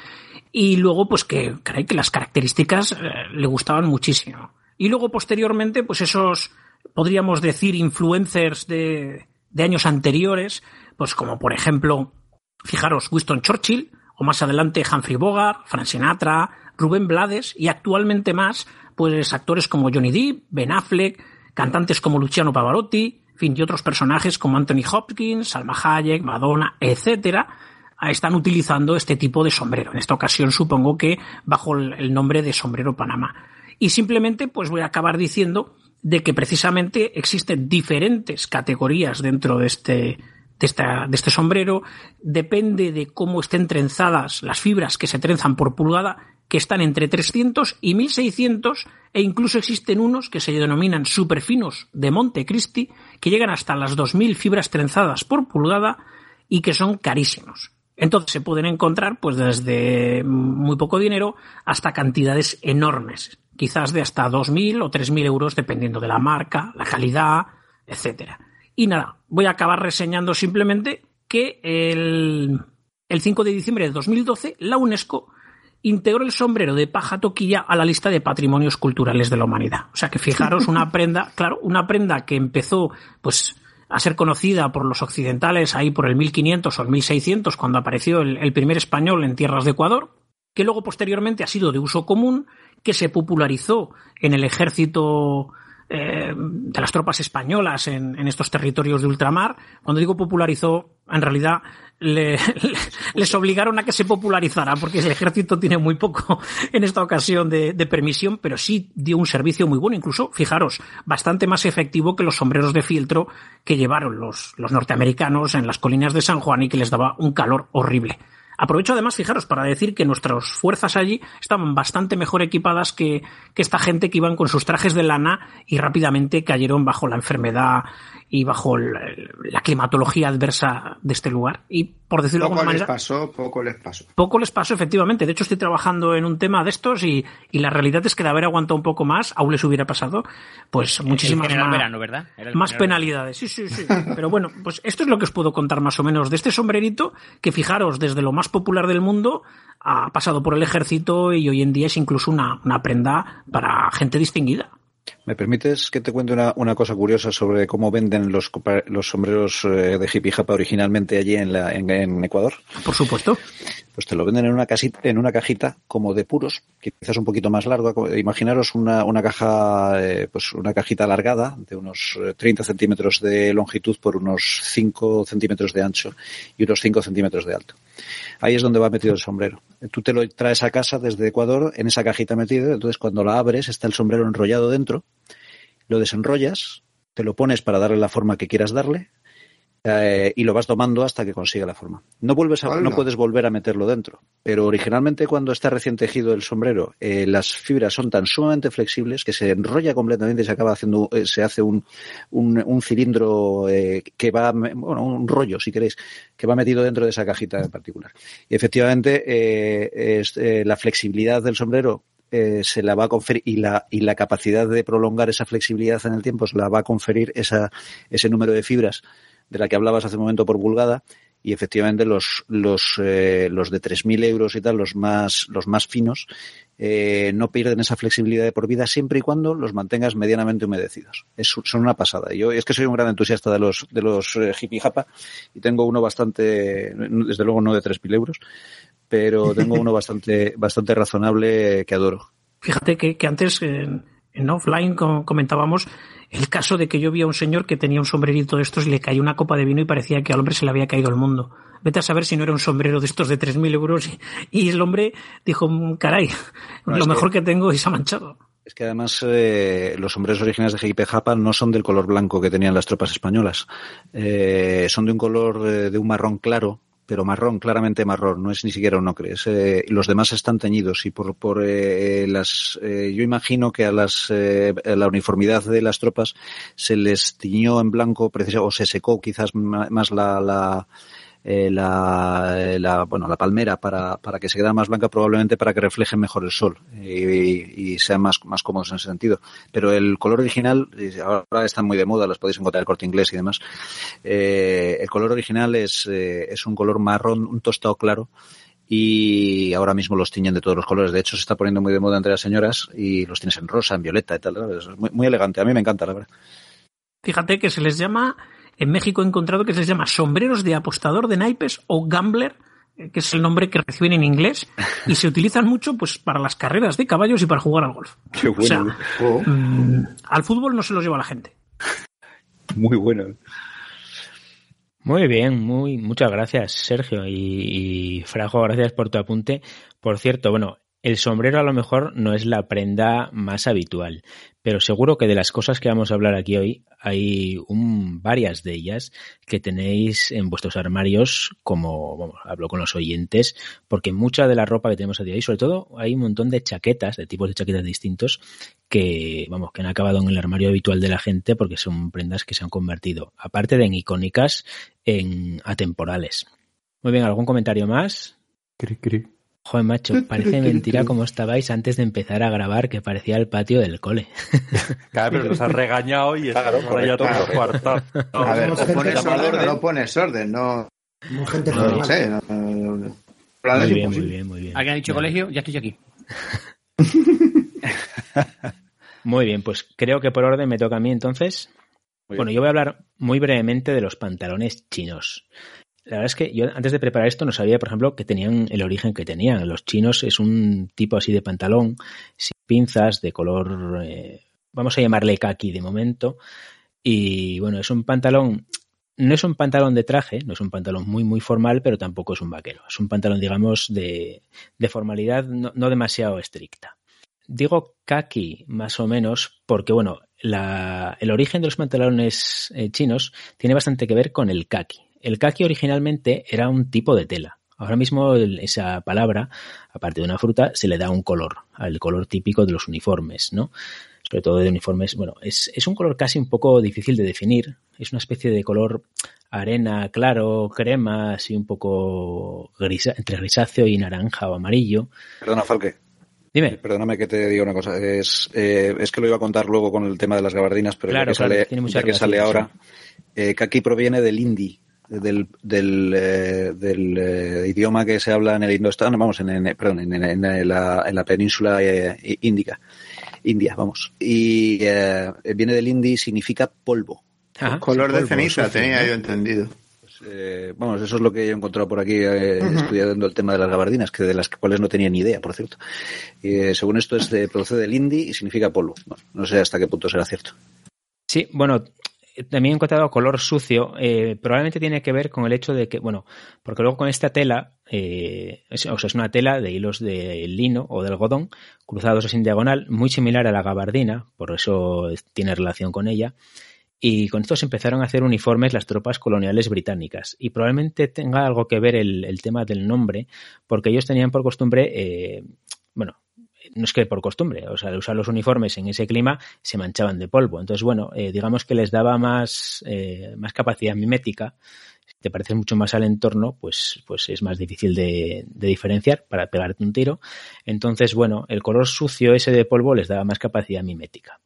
y luego, pues, que, caray, que las características eh, le gustaban muchísimo. Y luego, posteriormente, pues esos, podríamos decir, influencers de, de años anteriores, pues como por ejemplo, fijaros, Winston Churchill, o más adelante Humphrey Bogart, Frank Sinatra, Rubén Blades, y actualmente más, pues actores como Johnny Depp, Ben Affleck, cantantes como Luciano Pavarotti, en fin, y otros personajes como Anthony Hopkins, Salma Hayek, Madonna, etcétera, están utilizando este tipo de sombrero. En esta ocasión supongo que bajo el nombre de sombrero Panamá. Y simplemente pues voy a acabar diciendo de que precisamente existen diferentes categorías dentro de este, de, esta- de este sombrero. Depende de cómo estén trenzadas las fibras que se trenzan por pulgada, que están entre 300 y 1600, e incluso existen unos que se denominan superfinos de Montecristi, que llegan hasta las 2000 fibras trenzadas por pulgada y que son carísimos. Entonces se pueden encontrar pues desde muy poco dinero hasta cantidades enormes, quizás de hasta 2.000 o 3.000 euros dependiendo de la marca, la calidad, etcétera. Y nada, voy a acabar reseñando simplemente que el, el 5 de diciembre de 2012 la UNESCO integró el sombrero de paja toquilla a la lista de patrimonios culturales de la humanidad. O sea que fijaros una prenda, <laughs> claro, una prenda que empezó pues a ser conocida por los occidentales ahí por el 1500 o el 1600 cuando apareció el, el primer español en tierras de Ecuador, que luego posteriormente ha sido de uso común, que se popularizó en el ejército eh, de las tropas españolas en, en estos territorios de ultramar. Cuando digo popularizó, en realidad le- <laughs> le- les obligaron a que se popularizara, porque el ejército tiene muy poco <laughs> en esta ocasión de, permisión, pero sí dio un servicio muy bueno, incluso, fijaros, bastante más efectivo que los sombreros de fieltro que llevaron los, los norteamericanos en las colinas de San Juan y que les daba un calor horrible. Aprovecho además, fijaros, para decir que nuestras fuerzas allí estaban bastante mejor equipadas que, que esta gente que iban con sus trajes de lana y rápidamente cayeron bajo la enfermedad y bajo el- la climatología adversa de este lugar. Y por decirlo de Poco alguna les manera, pasó, poco les pasó. poco les pasó efectivamente. De hecho, estoy trabajando en un tema de estos y, y la realidad es que de haber aguantado un poco más, aún les hubiera pasado, pues muchísimas el más, verano, ¿verdad? Era el más penalidades. Sí, sí, sí. Pero bueno, pues esto es lo que os puedo contar más o menos de este sombrerito, que fijaros, desde lo más popular del mundo ha pasado por el ejército y hoy en día es incluso una, una prenda para gente distinguida. ¿Me permites que te cuente una, una cosa curiosa sobre cómo venden los, los sombreros eh, de hippie japa originalmente allí en, la, en, en Ecuador? Por supuesto. Pues te lo venden en una, casita, en una cajita como de puros, quizás un poquito más larga. Imaginaros una, una caja, eh, pues una cajita alargada de unos eh, 30 centímetros de longitud por unos 5 centímetros de ancho y unos 5 centímetros de alto. Ahí es donde va metido el sombrero. Tú te lo traes a casa desde Ecuador en esa cajita metido, entonces cuando la abres está el sombrero enrollado dentro, lo desenrollas, te lo pones para darle la forma que quieras darle eh, y lo vas domando hasta que consiga la forma. No vuelves a, no puedes volver a meterlo dentro, pero originalmente cuando está recién tejido el sombrero, eh, las fibras son tan sumamente flexibles que se enrolla completamente y se acaba haciendo, eh, se hace un, un, un cilindro eh, que va, bueno, un rollo si queréis, que va metido dentro de esa cajita en particular. Y efectivamente eh, es, la flexibilidad del sombrero eh, se la va a conferir y la, y la capacidad de prolongar esa flexibilidad en el tiempo se la va a conferir esa, ese número de fibras de la que hablabas hace un momento por pulgada y efectivamente los los eh, los de 3.000 euros y tal los más los más finos eh, no pierden esa flexibilidad de por vida siempre y cuando los mantengas medianamente humedecidos. Es, son una pasada. Yo es que soy un gran entusiasta de los de los eh, hippie japa y tengo uno bastante desde luego no de 3.000 euros pero tengo uno <laughs> bastante bastante razonable que adoro. Fíjate que, que antes en, en offline com- comentábamos el caso de que yo vi a un señor que tenía un sombrerito de estos y le cayó una copa de vino y parecía que al hombre se le había caído el mundo. Vete a saber si no era un sombrero de estos de 3.000 euros y, y el hombre dijo, "Mm, caray, No, lo mejor que- que... tengo y se ha manchado. Es que además eh, los sombreros originales de Jipe Japa no son del color blanco que tenían las tropas españolas. Eh, son de un color eh, de un marrón claro, pero marrón, claramente marrón, no es ni siquiera un ocre. Es, eh, los demás están teñidos y por, por eh, las. eh, yo imagino que a las eh, a la uniformidad de las tropas se les tiñó en blanco o se secó quizás más la, la eh, la, eh, la, bueno, la palmera para, para que se quede más blanca, probablemente para que refleje mejor el sol y, sean más, más cómodos en ese sentido. Pero el color original, eh, ahora están muy de moda, las podéis encontrar en el corte inglés y demás. El color original es, es un color marrón, un tostado claro. Y ahora mismo los tiñen de todos los colores. De hecho, se está poniendo muy de moda entre las señoras y los tienes en rosa, en violeta y tal. Es muy, muy elegante. A mí me encanta, la verdad. Fíjate que se les llama, en México he encontrado que se les llama sombreros de apostador de naipes o gambler, eh, que es el nombre que reciben en inglés, y se utilizan mucho pues para las carreras de caballos y para jugar al golf. <laughs> Qué O sea, Oh, mm, al fútbol no se los lleva la gente. <laughs> Muy bueno. Muy bien, muy, muchas gracias, Sergio. Y, y Frajo, gracias por tu apunte. Por cierto, bueno, el sombrero a lo mejor no es la prenda más habitual, pero seguro que de las cosas que vamos a hablar aquí hoy hay un, varias de ellas que tenéis en vuestros armarios, como vamos, hablo con los oyentes, porque mucha de la ropa que tenemos a día de hoy, sobre todo hay un montón de chaquetas, de tipos de chaquetas distintos, que vamos, que han acabado en el armario habitual de la gente porque son prendas que se han convertido, aparte de en icónicas, en atemporales. Muy bien, ¿algún comentario más? Joder, macho, <laughs> parece mentira como estabais antes de empezar a grabar, que parecía el patio del cole. <laughs> Claro, pero nos has regañado y Claro, estamos ya correcto. cuartados. A ver, o pones orden o no pones orden, no, Como gente no sé. No, no, no. Muy bien, muy bien, muy bien. Alguien ha dicho colegio, ya estoy aquí. <laughs> Muy bien, pues creo que por orden me toca a mí entonces. Bueno, yo voy a hablar muy brevemente de los pantalones chinos. La verdad es que yo antes de preparar esto no sabía, por ejemplo, que tenían el origen que tenían. Los chinos es un tipo así de pantalón, sin pinzas, de color, eh, vamos a llamarle kaki de momento. Y bueno, es un pantalón, no es un pantalón de traje, no es un pantalón muy, muy formal, pero tampoco es un vaquero. Es un pantalón, digamos, de, formalidad no, no demasiado estricta. Digo kaki más o menos porque, bueno, la- el origen de los pantalones eh, chinos tiene bastante que ver con el kaki. El kaki originalmente era un tipo de tela. Ahora mismo esa palabra, aparte de una fruta, se le da un color, al color típico de los uniformes, ¿no? Sobre todo de uniformes, bueno, es, es un color casi un poco difícil de definir. Es una especie de color arena, claro, crema, así un poco grisa, entre grisáceo y naranja o amarillo. Perdona, Falque. Dime. Perdóname que te diga una cosa. Es, eh, es que lo iba a contar luego con el tema de las gabardinas, pero Claro, ya que claro, sale, tiene mucha ya que sale relación, ahora, eh, Kaki proviene del hindi, del, del, eh, del eh, idioma que se habla en el Indostán, vamos, en, en- perdón, en, en- en la, en la península eh, índica, India, vamos. Y eh, viene del hindi, significa polvo. Ajá, Color sí, de ceniza, tenía ¿no? yo entendido. Pues, eh, vamos, eso es lo que he encontrado por aquí eh, estudiando el tema de las gabardinas, que de las cuales no tenía ni idea, por cierto. Y, eh, según esto, es de, procede del hindi y significa polvo. Bueno, no sé hasta qué punto será cierto. Sí, bueno, también he encontrado color sucio. eh, probablemente tiene que ver con el hecho de que, bueno, porque luego con esta tela, eh, es, o sea, es una tela de hilos de lino o de algodón cruzados en diagonal, muy similar a la gabardina, por eso es- tiene relación con ella. y con esto se empezaron a hacer uniformes las tropas coloniales británicas. Y probablemente tenga algo que ver el, el tema del nombre, porque ellos tenían por costumbre, eh, bueno, no es que por costumbre, o sea, de usar los uniformes en ese clima se manchaban de polvo. Entonces, bueno, eh, digamos que les daba más, eh, más capacidad mimética. Si te pareces mucho más al entorno, pues, pues es más difícil de, de, diferenciar para pegarte un tiro. Entonces, bueno, el color sucio ese de polvo les daba más capacidad mimética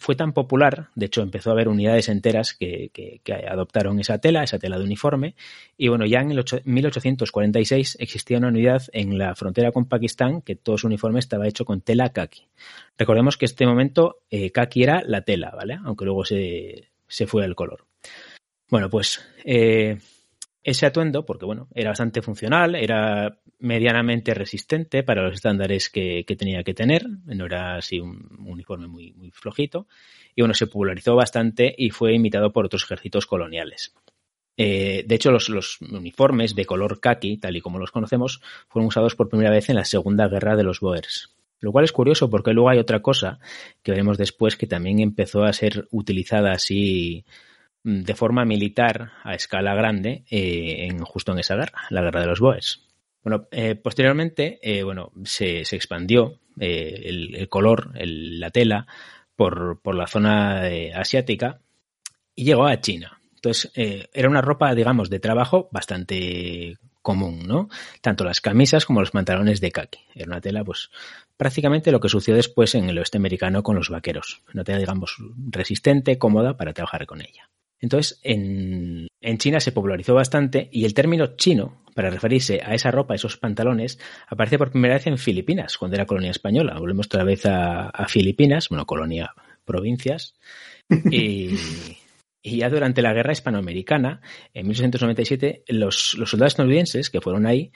fue tan popular, de hecho empezó a haber unidades enteras que, adoptaron esa tela, esa tela de uniforme, y bueno, ya en el 8, 1846 existía una unidad en la frontera con Pakistán que todo su uniforme estaba hecho con tela kaki. Recordemos que en este momento eh, kaki era la tela, ¿vale? Aunque luego se, se fue el color. Bueno, pues eh, ese atuendo, porque bueno, era bastante funcional, era medianamente resistente para los estándares que, que, tenía que tener, no era así un uniforme muy, muy flojito, y bueno, se popularizó bastante y fue imitado por otros ejércitos coloniales. Eh, de hecho, los, los, uniformes de color khaki, tal y como los conocemos, fueron usados por primera vez en la Segunda Guerra de los Boers. Lo cual es curioso porque luego hay otra cosa que veremos después que también empezó a ser utilizada así de forma militar a escala grande eh, en, justo en esa guerra, la guerra de los Boers. Bueno, eh, posteriormente, eh, bueno, se, expandió el, color, la tela, por, por la zona asiática y llegó a China. Entonces, era una ropa, digamos, de trabajo bastante común, ¿no? Tanto las camisas como los pantalones de kaki. Era una tela, pues, prácticamente lo que sucedió después en el oeste americano con los vaqueros. Una tela, digamos, resistente, cómoda para trabajar con ella. Entonces, en, en, China se popularizó bastante y el término chino, para referirse a esa ropa, a esos pantalones, aparece por primera vez en Filipinas, cuando era colonia española. Volvemos otra vez a, a Filipinas, bueno, colonia, provincias. <laughs> Y, y, ya durante la guerra hispanoamericana, en 1897, los, los soldados estadounidenses que fueron ahí,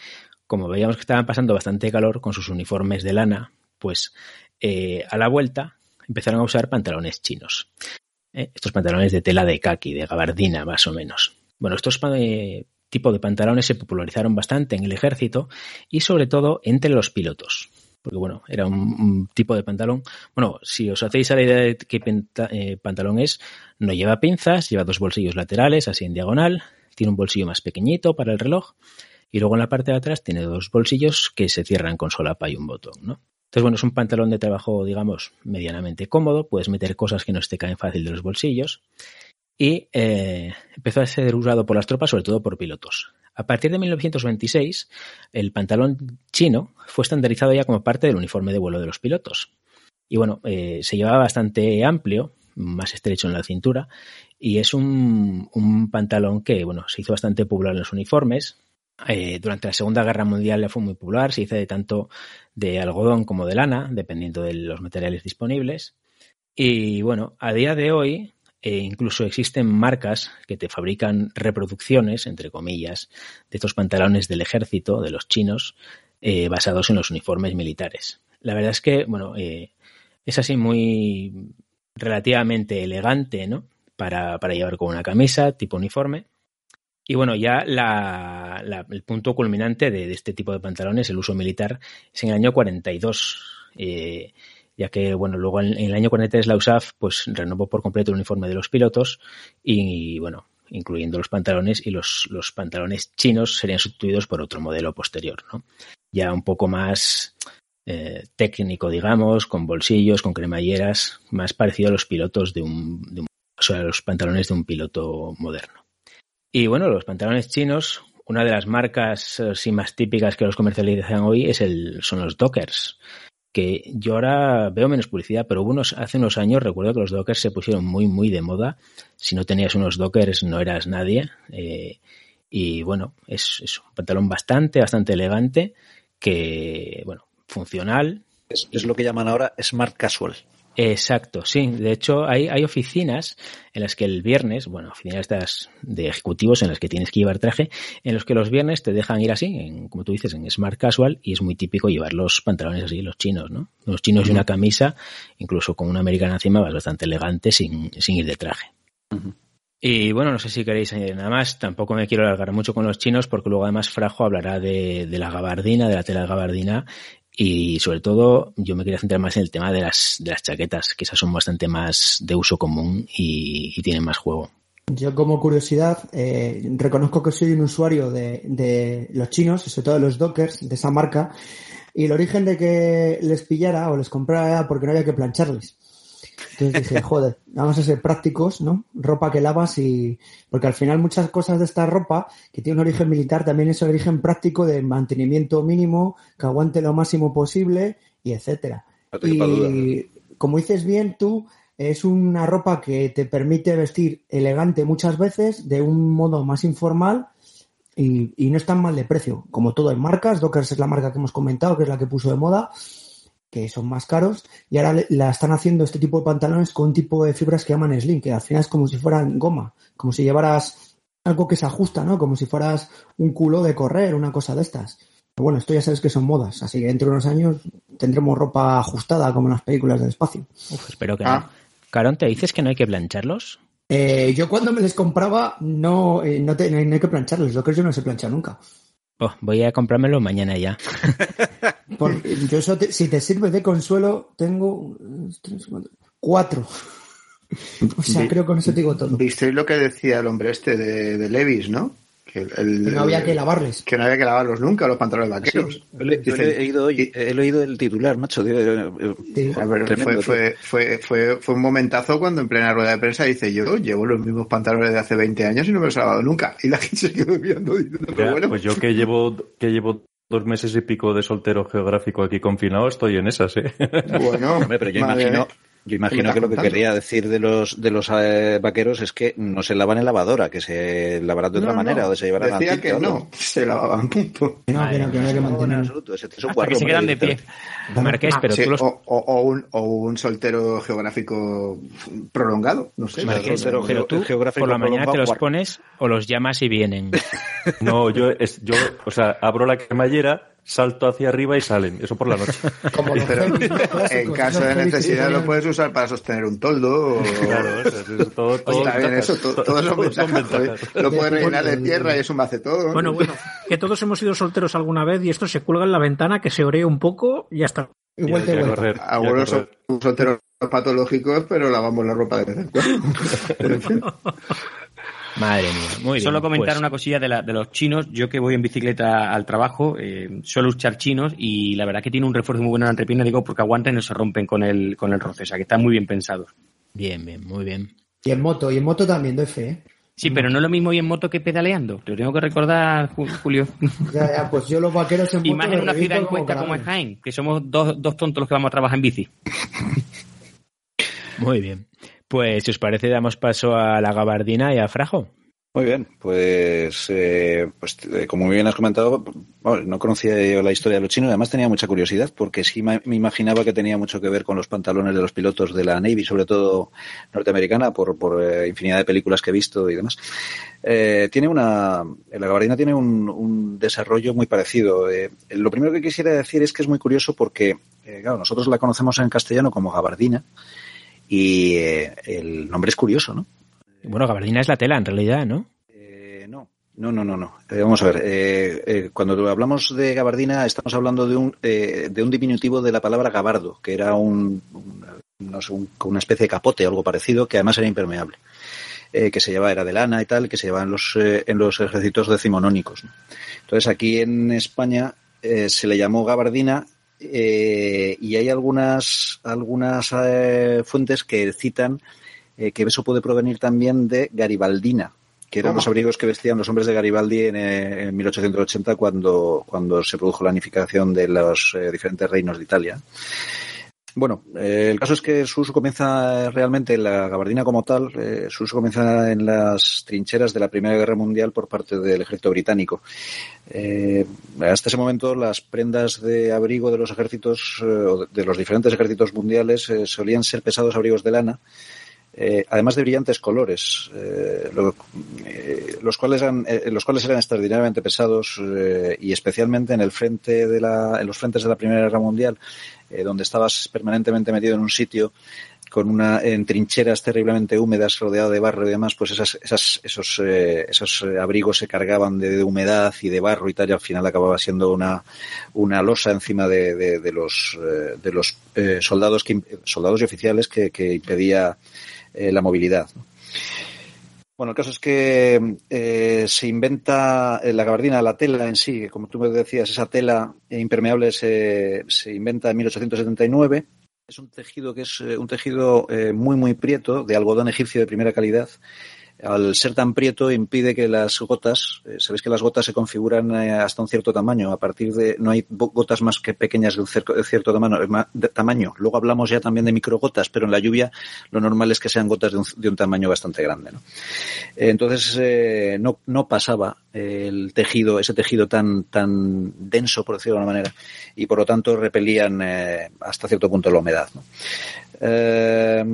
como veíamos que estaban pasando bastante calor con sus uniformes de lana, pues eh, a la vuelta empezaron a usar pantalones chinos. ¿Eh? estos pantalones de tela de kaki, de gabardina más o menos. Bueno, estos eh, tipos de pantalones se popularizaron bastante en el ejército y sobre todo entre los pilotos. Porque bueno, era un, un tipo de pantalón. Bueno, si os hacéis a la idea de qué eh, pantalón es, no lleva pinzas, lleva dos bolsillos laterales, así en diagonal, tiene un bolsillo más pequeñito para el reloj y luego en la parte de atrás tiene dos bolsillos que se cierran con solapa y un botón, ¿no? Entonces, bueno, es un pantalón de trabajo, digamos, medianamente cómodo, puedes meter cosas que no te caen fácil de los bolsillos y eh, empezó a ser usado por las tropas, sobre todo por pilotos. A partir de 1926, el pantalón chino fue estandarizado ya como parte del uniforme de vuelo de los pilotos. Y bueno, eh, se llevaba bastante amplio, más estrecho en la cintura, y es un, un pantalón que, bueno, se hizo bastante popular en los uniformes, eh, durante la Segunda Guerra Mundial fue muy popular, se hizo de tanto de algodón como de lana, dependiendo de los materiales disponibles. Y bueno, a día de hoy eh, incluso existen marcas que te fabrican reproducciones, entre comillas, de estos pantalones del ejército, de los chinos, eh, basados en los uniformes militares. La verdad es que, bueno, es así muy relativamente elegante, ¿no? Para, para llevar con una camisa tipo uniforme y bueno, ya la, el punto culminante de, este tipo de pantalones, el uso militar, es en el año 42. Eh, ya que, bueno, luego en, el año 43 la USAF pues renovó por completo el uniforme de los pilotos y, y bueno, incluyendo los pantalones y los, los, pantalones chinos serían sustituidos por otro modelo posterior, ¿no? Ya un poco más eh, técnico, digamos, con bolsillos, con cremalleras, más parecido a los pilotos de un, de un o sea, a los pantalones de un piloto moderno. Y bueno, los pantalones chinos, una de las marcas sí, más típicas que los comercializan hoy es el, son los Dockers. Que yo ahora veo menos publicidad, pero hubo unos, hace unos años recuerdo que los Dockers se pusieron muy, muy de moda. Si no tenías unos Dockers no eras nadie. Eh, y bueno, es, un pantalón bastante, bastante elegante, que, bueno, funcional. Es lo que llaman ahora Smart Casual. Exacto, sí. De hecho, hay, hay oficinas en las que el viernes, bueno, oficinas estas de ejecutivos en las que tienes que llevar traje, en los que los viernes te dejan ir así, en, como tú dices, en smart casual, y es muy típico llevar los pantalones así, los chinos, ¿no? Los chinos uh -huh. y una camisa, incluso con una americana encima, vas bastante elegante sin, sin ir de traje. Uh -huh. Y bueno, no sé si queréis añadir nada más. Tampoco me quiero alargar mucho con los chinos porque luego además Frajo hablará de, de la gabardina, de la tela de gabardina Y sobre todo, yo me quería centrar más en el tema de las, de las chaquetas, que esas son bastante más de uso común y, y tienen más juego. Yo como curiosidad eh, reconozco que soy un usuario de, de los chinos, sobre todo de los dockers de esa marca, y el origen de que les pillara o les comprara era porque no había que plancharles. Entonces dije, joder, vamos a ser prácticos, ¿no? Ropa que lavas y... Porque al final muchas cosas de esta ropa, que tiene un origen militar, también es un origen práctico de mantenimiento mínimo, que aguante lo máximo posible y etcétera. No. Y como dices bien tú, es una ropa que te permite vestir elegante muchas veces, de un modo más informal y, y no es tan mal de precio. Como todo en marcas, Dockers es la marca que hemos comentado, que es la que puso de moda, que son más caros, y ahora la están haciendo este tipo de pantalones con un tipo de fibras que llaman slim, que al final es como si fueran goma, como si llevaras algo que se ajusta, ¿no? Como si fueras un culo de correr, una cosa de estas. Pero bueno, esto ya sabes que son modas, así que dentro de unos años tendremos ropa ajustada como en las películas del espacio. Uf, espero que Ah. no. Carón, ¿te dices que no hay que plancharlos? Eh, yo cuando me les compraba no, eh, no, te- no hay no hay que plancharlos, lo que yo no sé planchar nunca. Oh, voy a comprármelo mañana ya. <laughs> Porque yo eso te- si te sirve de consuelo, tengo cuatro, cuatro. O sea, Vi- creo que con eso te digo todo. ¿Visteis lo que decía el hombre este de, de Levis, no? Que, el- el- Que no había que lavarles. que no había que lavarlos nunca, los pantalones vaqueros. Yo le- yo le he oído hoy, he leído el titular, macho. de- eh, Sí. Tremendo, fue, fue, fue, fue, fue un momentazo cuando en plena rueda de prensa dice yo llevo los mismos pantalones de hace 20 años y no me los he lavado nunca. Y la gente <laughs> se quedó mirando diciendo, Ya, bueno, Pues yo que llevo, que llevo dos meses y pico de soltero geográfico aquí confinado, estoy en esas, ¿eh? bueno, Hombre, pero yo madre imagino. Yo imagino ¿Qué me que lo que quería decir de los de los eh, vaqueros es que no se lavan en lavadora, que se lavarán de otra No, manera no, o se llevarán a Decía que no, se lavaban, punto. No, que no, que no hay que No, en mantener. absoluto, ese es un Hasta guarro, que se quedan de pie. Marqués, pero Sí, tú los... o, o- un, o un soltero geográfico prolongado, no sé. Marqués, pero pero tú geográfico por la mañana te los pones o los llamas y vienen. <laughs> No, yo, es, yo, o sea, abro la cremallera, salto hacia arriba y salen. Eso por la noche. <laughs> En caso de necesidad lo puedes usar para sostener un toldo o... <laughs> Claro, o sea, es todo, todo Está bien eso, to- todos son ventajas. ventajas. Lo puedes rellenar de tierra y es un macetón. Bueno, bueno, que todos hemos sido solteros alguna vez y esto se cuelga en la ventana, que se oree un poco y ya está. Y vuelta y Y a vuelta. correr, Algunos son solteros patológicos, pero lavamos la ropa de vez en cuando. <laughs> Madre mía, muy bien. Solo comentar pues, una cosilla de, la- de los chinos. Yo que voy en bicicleta al trabajo, eh, suelo usar chinos y la verdad que tiene un refuerzo muy bueno en la entrepierna, digo, porque aguantan y no se rompen con el, con el roce. O sea, que están muy bien pensados. Bien, bien, muy bien. Y en moto, y en moto también doy fe, ¿eh? Sí, pero no es lo mismo ir en moto que pedaleando. Te lo tengo que recordar, Ju- Julio. <laughs> Ya, ya, pues yo los vaqueros en Y moto más en una ciudad en como cuenta como es. Jaén, que somos dos, dos tontos los que vamos a trabajar en bici. Muy bien. Pues si os parece damos paso a la gabardina y a Frajo. Muy bien, pues, eh, pues eh, como muy bien has comentado, no conocía yo la historia de los chinos, además tenía mucha curiosidad porque sí me imaginaba que tenía mucho que ver con los pantalones de los pilotos de la Navy, sobre todo norteamericana, por, eh, infinidad de películas que he visto y demás. Eh, tiene una, la gabardina tiene un, un desarrollo muy parecido. Lo primero que quisiera decir es que es muy curioso porque, claro, nosotros la conocemos en castellano como gabardina y eh, el nombre es curioso, ¿no? Bueno, gabardina es la tela en realidad, ¿no? Eh, no, no, no, no. no. Eh, vamos a ver. cuando hablamos de gabardina, estamos hablando de un, eh, de un diminutivo de la palabra gabardo, que era un, un- no sé, un- una especie de capote o algo parecido, que además era impermeable. eh, que se llevaba, era de lana y tal, que se llevaba en los, eh, en los ejércitos decimonónicos. ¿no? Entonces, aquí en España eh, se le llamó gabardina eh, y hay algunas, algunas eh, fuentes que citan eh, que eso puede provenir también de garibaldina, que eran ¿Cómo? los abrigos que vestían los hombres de Garibaldi en, eh, en 1880 cuando, cuando se produjo la unificación de los eh, diferentes reinos de Italia. Bueno, eh, el caso es que su uso comienza realmente, la gabardina como tal, eh, su uso comienza en las trincheras de la Primera Guerra Mundial por parte del ejército británico. Eh, hasta ese momento las prendas de abrigo de los ejércitos, eh, de los diferentes ejércitos mundiales, eh, solían ser pesados abrigos de lana, eh, además de brillantes colores, eh, eh, los, cuales eran, eh, los cuales eran extraordinariamente pesados y especialmente en el frente de la, en los frentes de la Primera Guerra Mundial, donde estabas permanentemente metido en un sitio con una en trincheras terriblemente húmedas, rodeado de barro y demás, pues esas, esas, esos, eh, esos abrigos se cargaban de, humedad y de barro y tal, y al final acababa siendo una, una losa encima de, de, los, de los soldados, que, soldados y oficiales que, que impedía la movilidad. Bueno, el caso es que eh, se inventa la gabardina, la tela en sí, como tú me decías, esa tela impermeable se, se inventa en 1879. Es un tejido que es eh, un tejido eh, muy, muy prieto, de algodón egipcio de primera calidad, al ser tan prieto impide que las gotas, eh, sabéis que las gotas se configuran eh, hasta un cierto tamaño, a partir de, no hay gotas más que pequeñas de un cierto tamaño, tamaño. Luego hablamos ya también de microgotas, pero en la lluvia lo normal es que sean gotas de un, tamaño bastante grande. ¿no? Entonces eh, no, no pasaba el tejido, ese tejido tan, tan denso, por decirlo de alguna manera, y por lo tanto repelían eh, hasta cierto punto la humedad. Eh,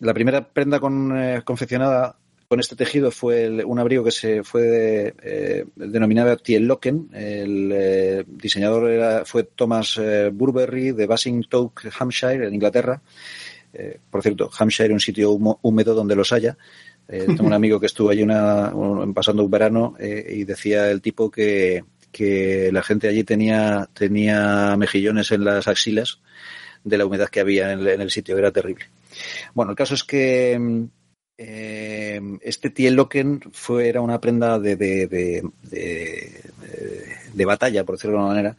la primera prenda con, confeccionada con este tejido fue un abrigo que se fue eh, denominado Tiellocken. El eh, diseñador era, fue Thomas eh, Burberry de Basingstoke, Hampshire, en Inglaterra. Eh, por cierto, Hampshire es un sitio húmedo donde los haya. <laughs> tengo un amigo que estuvo allí una, pasando un verano y decía el tipo que, que la gente allí tenía, tenía mejillones en las axilas de la humedad que había en el, en el sitio, era terrible. Bueno, el caso es que mm, eh, este Tieloken fue, era una prenda de, de, de, batalla, por decirlo de alguna manera,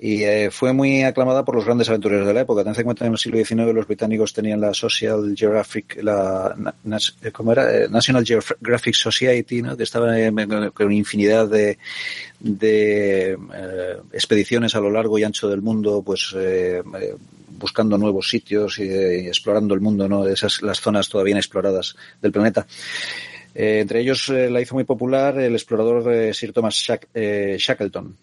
y eh, fue muy aclamada por los grandes aventureros de la época. Ten en cuenta que en el siglo XIX los británicos tenían la Social Geographic, la ¿cómo era? Eh, National Geographic Society, ¿no? que estaba con infinidad de, de eh, expediciones a lo largo y ancho del mundo, pues eh, buscando nuevos sitios y, explorando el mundo, ¿no? Esas las zonas todavía inexploradas del planeta. Eh, entre ellos eh, la hizo muy popular el explorador eh, Sir Thomas Shack, Shackleton.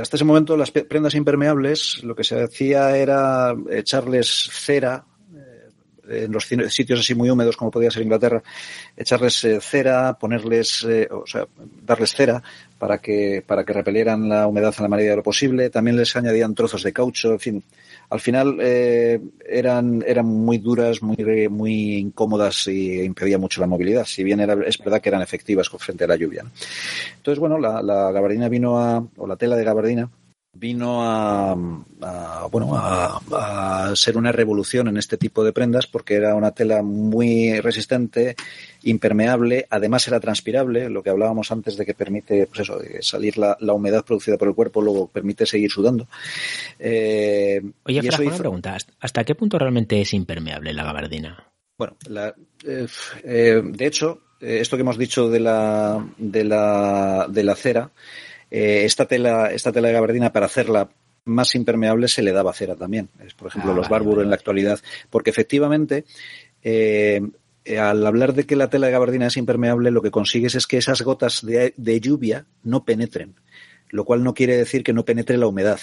Hasta ese momento las prendas impermeables lo que se hacía era echarles cera en los sitios así muy húmedos como podía ser Inglaterra, echarles cera, ponerles, eh, o sea, darles cera para que, para que repelieran la humedad en la medida de lo posible. También les añadían trozos de caucho, en fin. Al final eh, eran, eran muy duras, muy, muy incómodas y impedía mucho la movilidad. Si bien era, es verdad que eran efectivas frente a la lluvia. Entonces, bueno, la, la gabardina vino a, o la tela de gabardina vino a, a bueno a, a, ser una revolución en este tipo de prendas porque era una tela muy resistente, impermeable, además era transpirable, lo que hablábamos antes de que permite pues eso, salir la, la humedad producida por el cuerpo, luego permite seguir sudando. Eh, Oye, Fran, hizo... una pregunta, ¿hasta qué punto realmente es impermeable la gabardina? Bueno, la, eh, eh, de hecho, esto que hemos dicho de la, de la, de la cera, eh, esta tela, esta tela de gabardina para hacerla más impermeable se le daba cera también. Es, por ejemplo, ah, los Barbour en la actualidad. Porque efectivamente, eh, al hablar de que la tela de gabardina es impermeable, lo que consigues es que esas gotas de, de lluvia no penetren. Lo cual no quiere decir que no penetre la humedad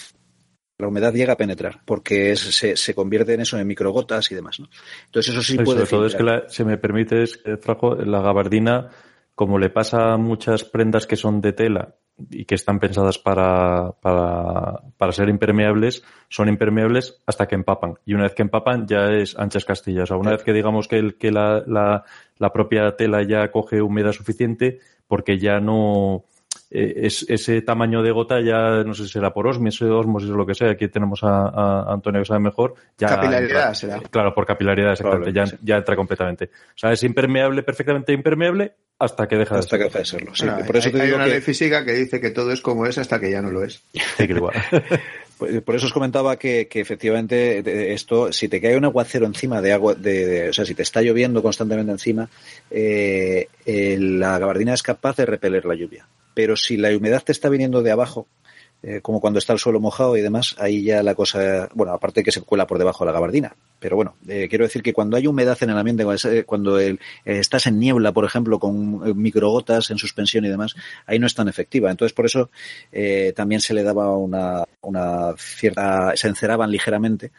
la humedad llega a penetrar, porque es, se, se, convierte en eso, en microgotas y demás. ¿no? Entonces eso sí puede... Todo es que, la, si me permites, Frajo, la gabardina, como le pasa a muchas prendas que son de tela y que están pensadas para, para, para, ser impermeables, son impermeables hasta que empapan. Y una vez que empapan ya es anchas castillas. O una vez que digamos que, el, que la, la, la propia tela ya coge humedad suficiente, porque ya no, eh, es, ese tamaño de gota ya no sé si será por osmosis, osmosis o lo que sea. Aquí tenemos a, a Antonio que sabe mejor. Ya capilaridad entra, será. Claro, por capilaridad, exactamente. Ya, sí. ya, entra completamente. O sea, es impermeable, perfectamente impermeable hasta que deja hasta de que deja de serlo. Sí, por eso hay, te hay digo una que... ley física que dice que todo es como es hasta que ya no lo es. Sí, que igual. <laughs> Por eso os comentaba que, efectivamente esto, si te cae un aguacero encima de agua, de, o sea, si te está lloviendo constantemente encima, eh, eh, la gabardina es capaz de repeler la lluvia. Pero si la humedad te está viniendo de abajo, eh, como cuando está el suelo mojado y demás, ahí ya la cosa, bueno, aparte que se cuela por debajo de la gabardina. Pero bueno, eh, quiero decir que cuando hay humedad en el ambiente, cuando el, eh, estás en niebla, por ejemplo, con microgotas en suspensión y demás, ahí no es tan efectiva. Entonces, por eso también se le daba una, una cierta, se enceraban ligeramente.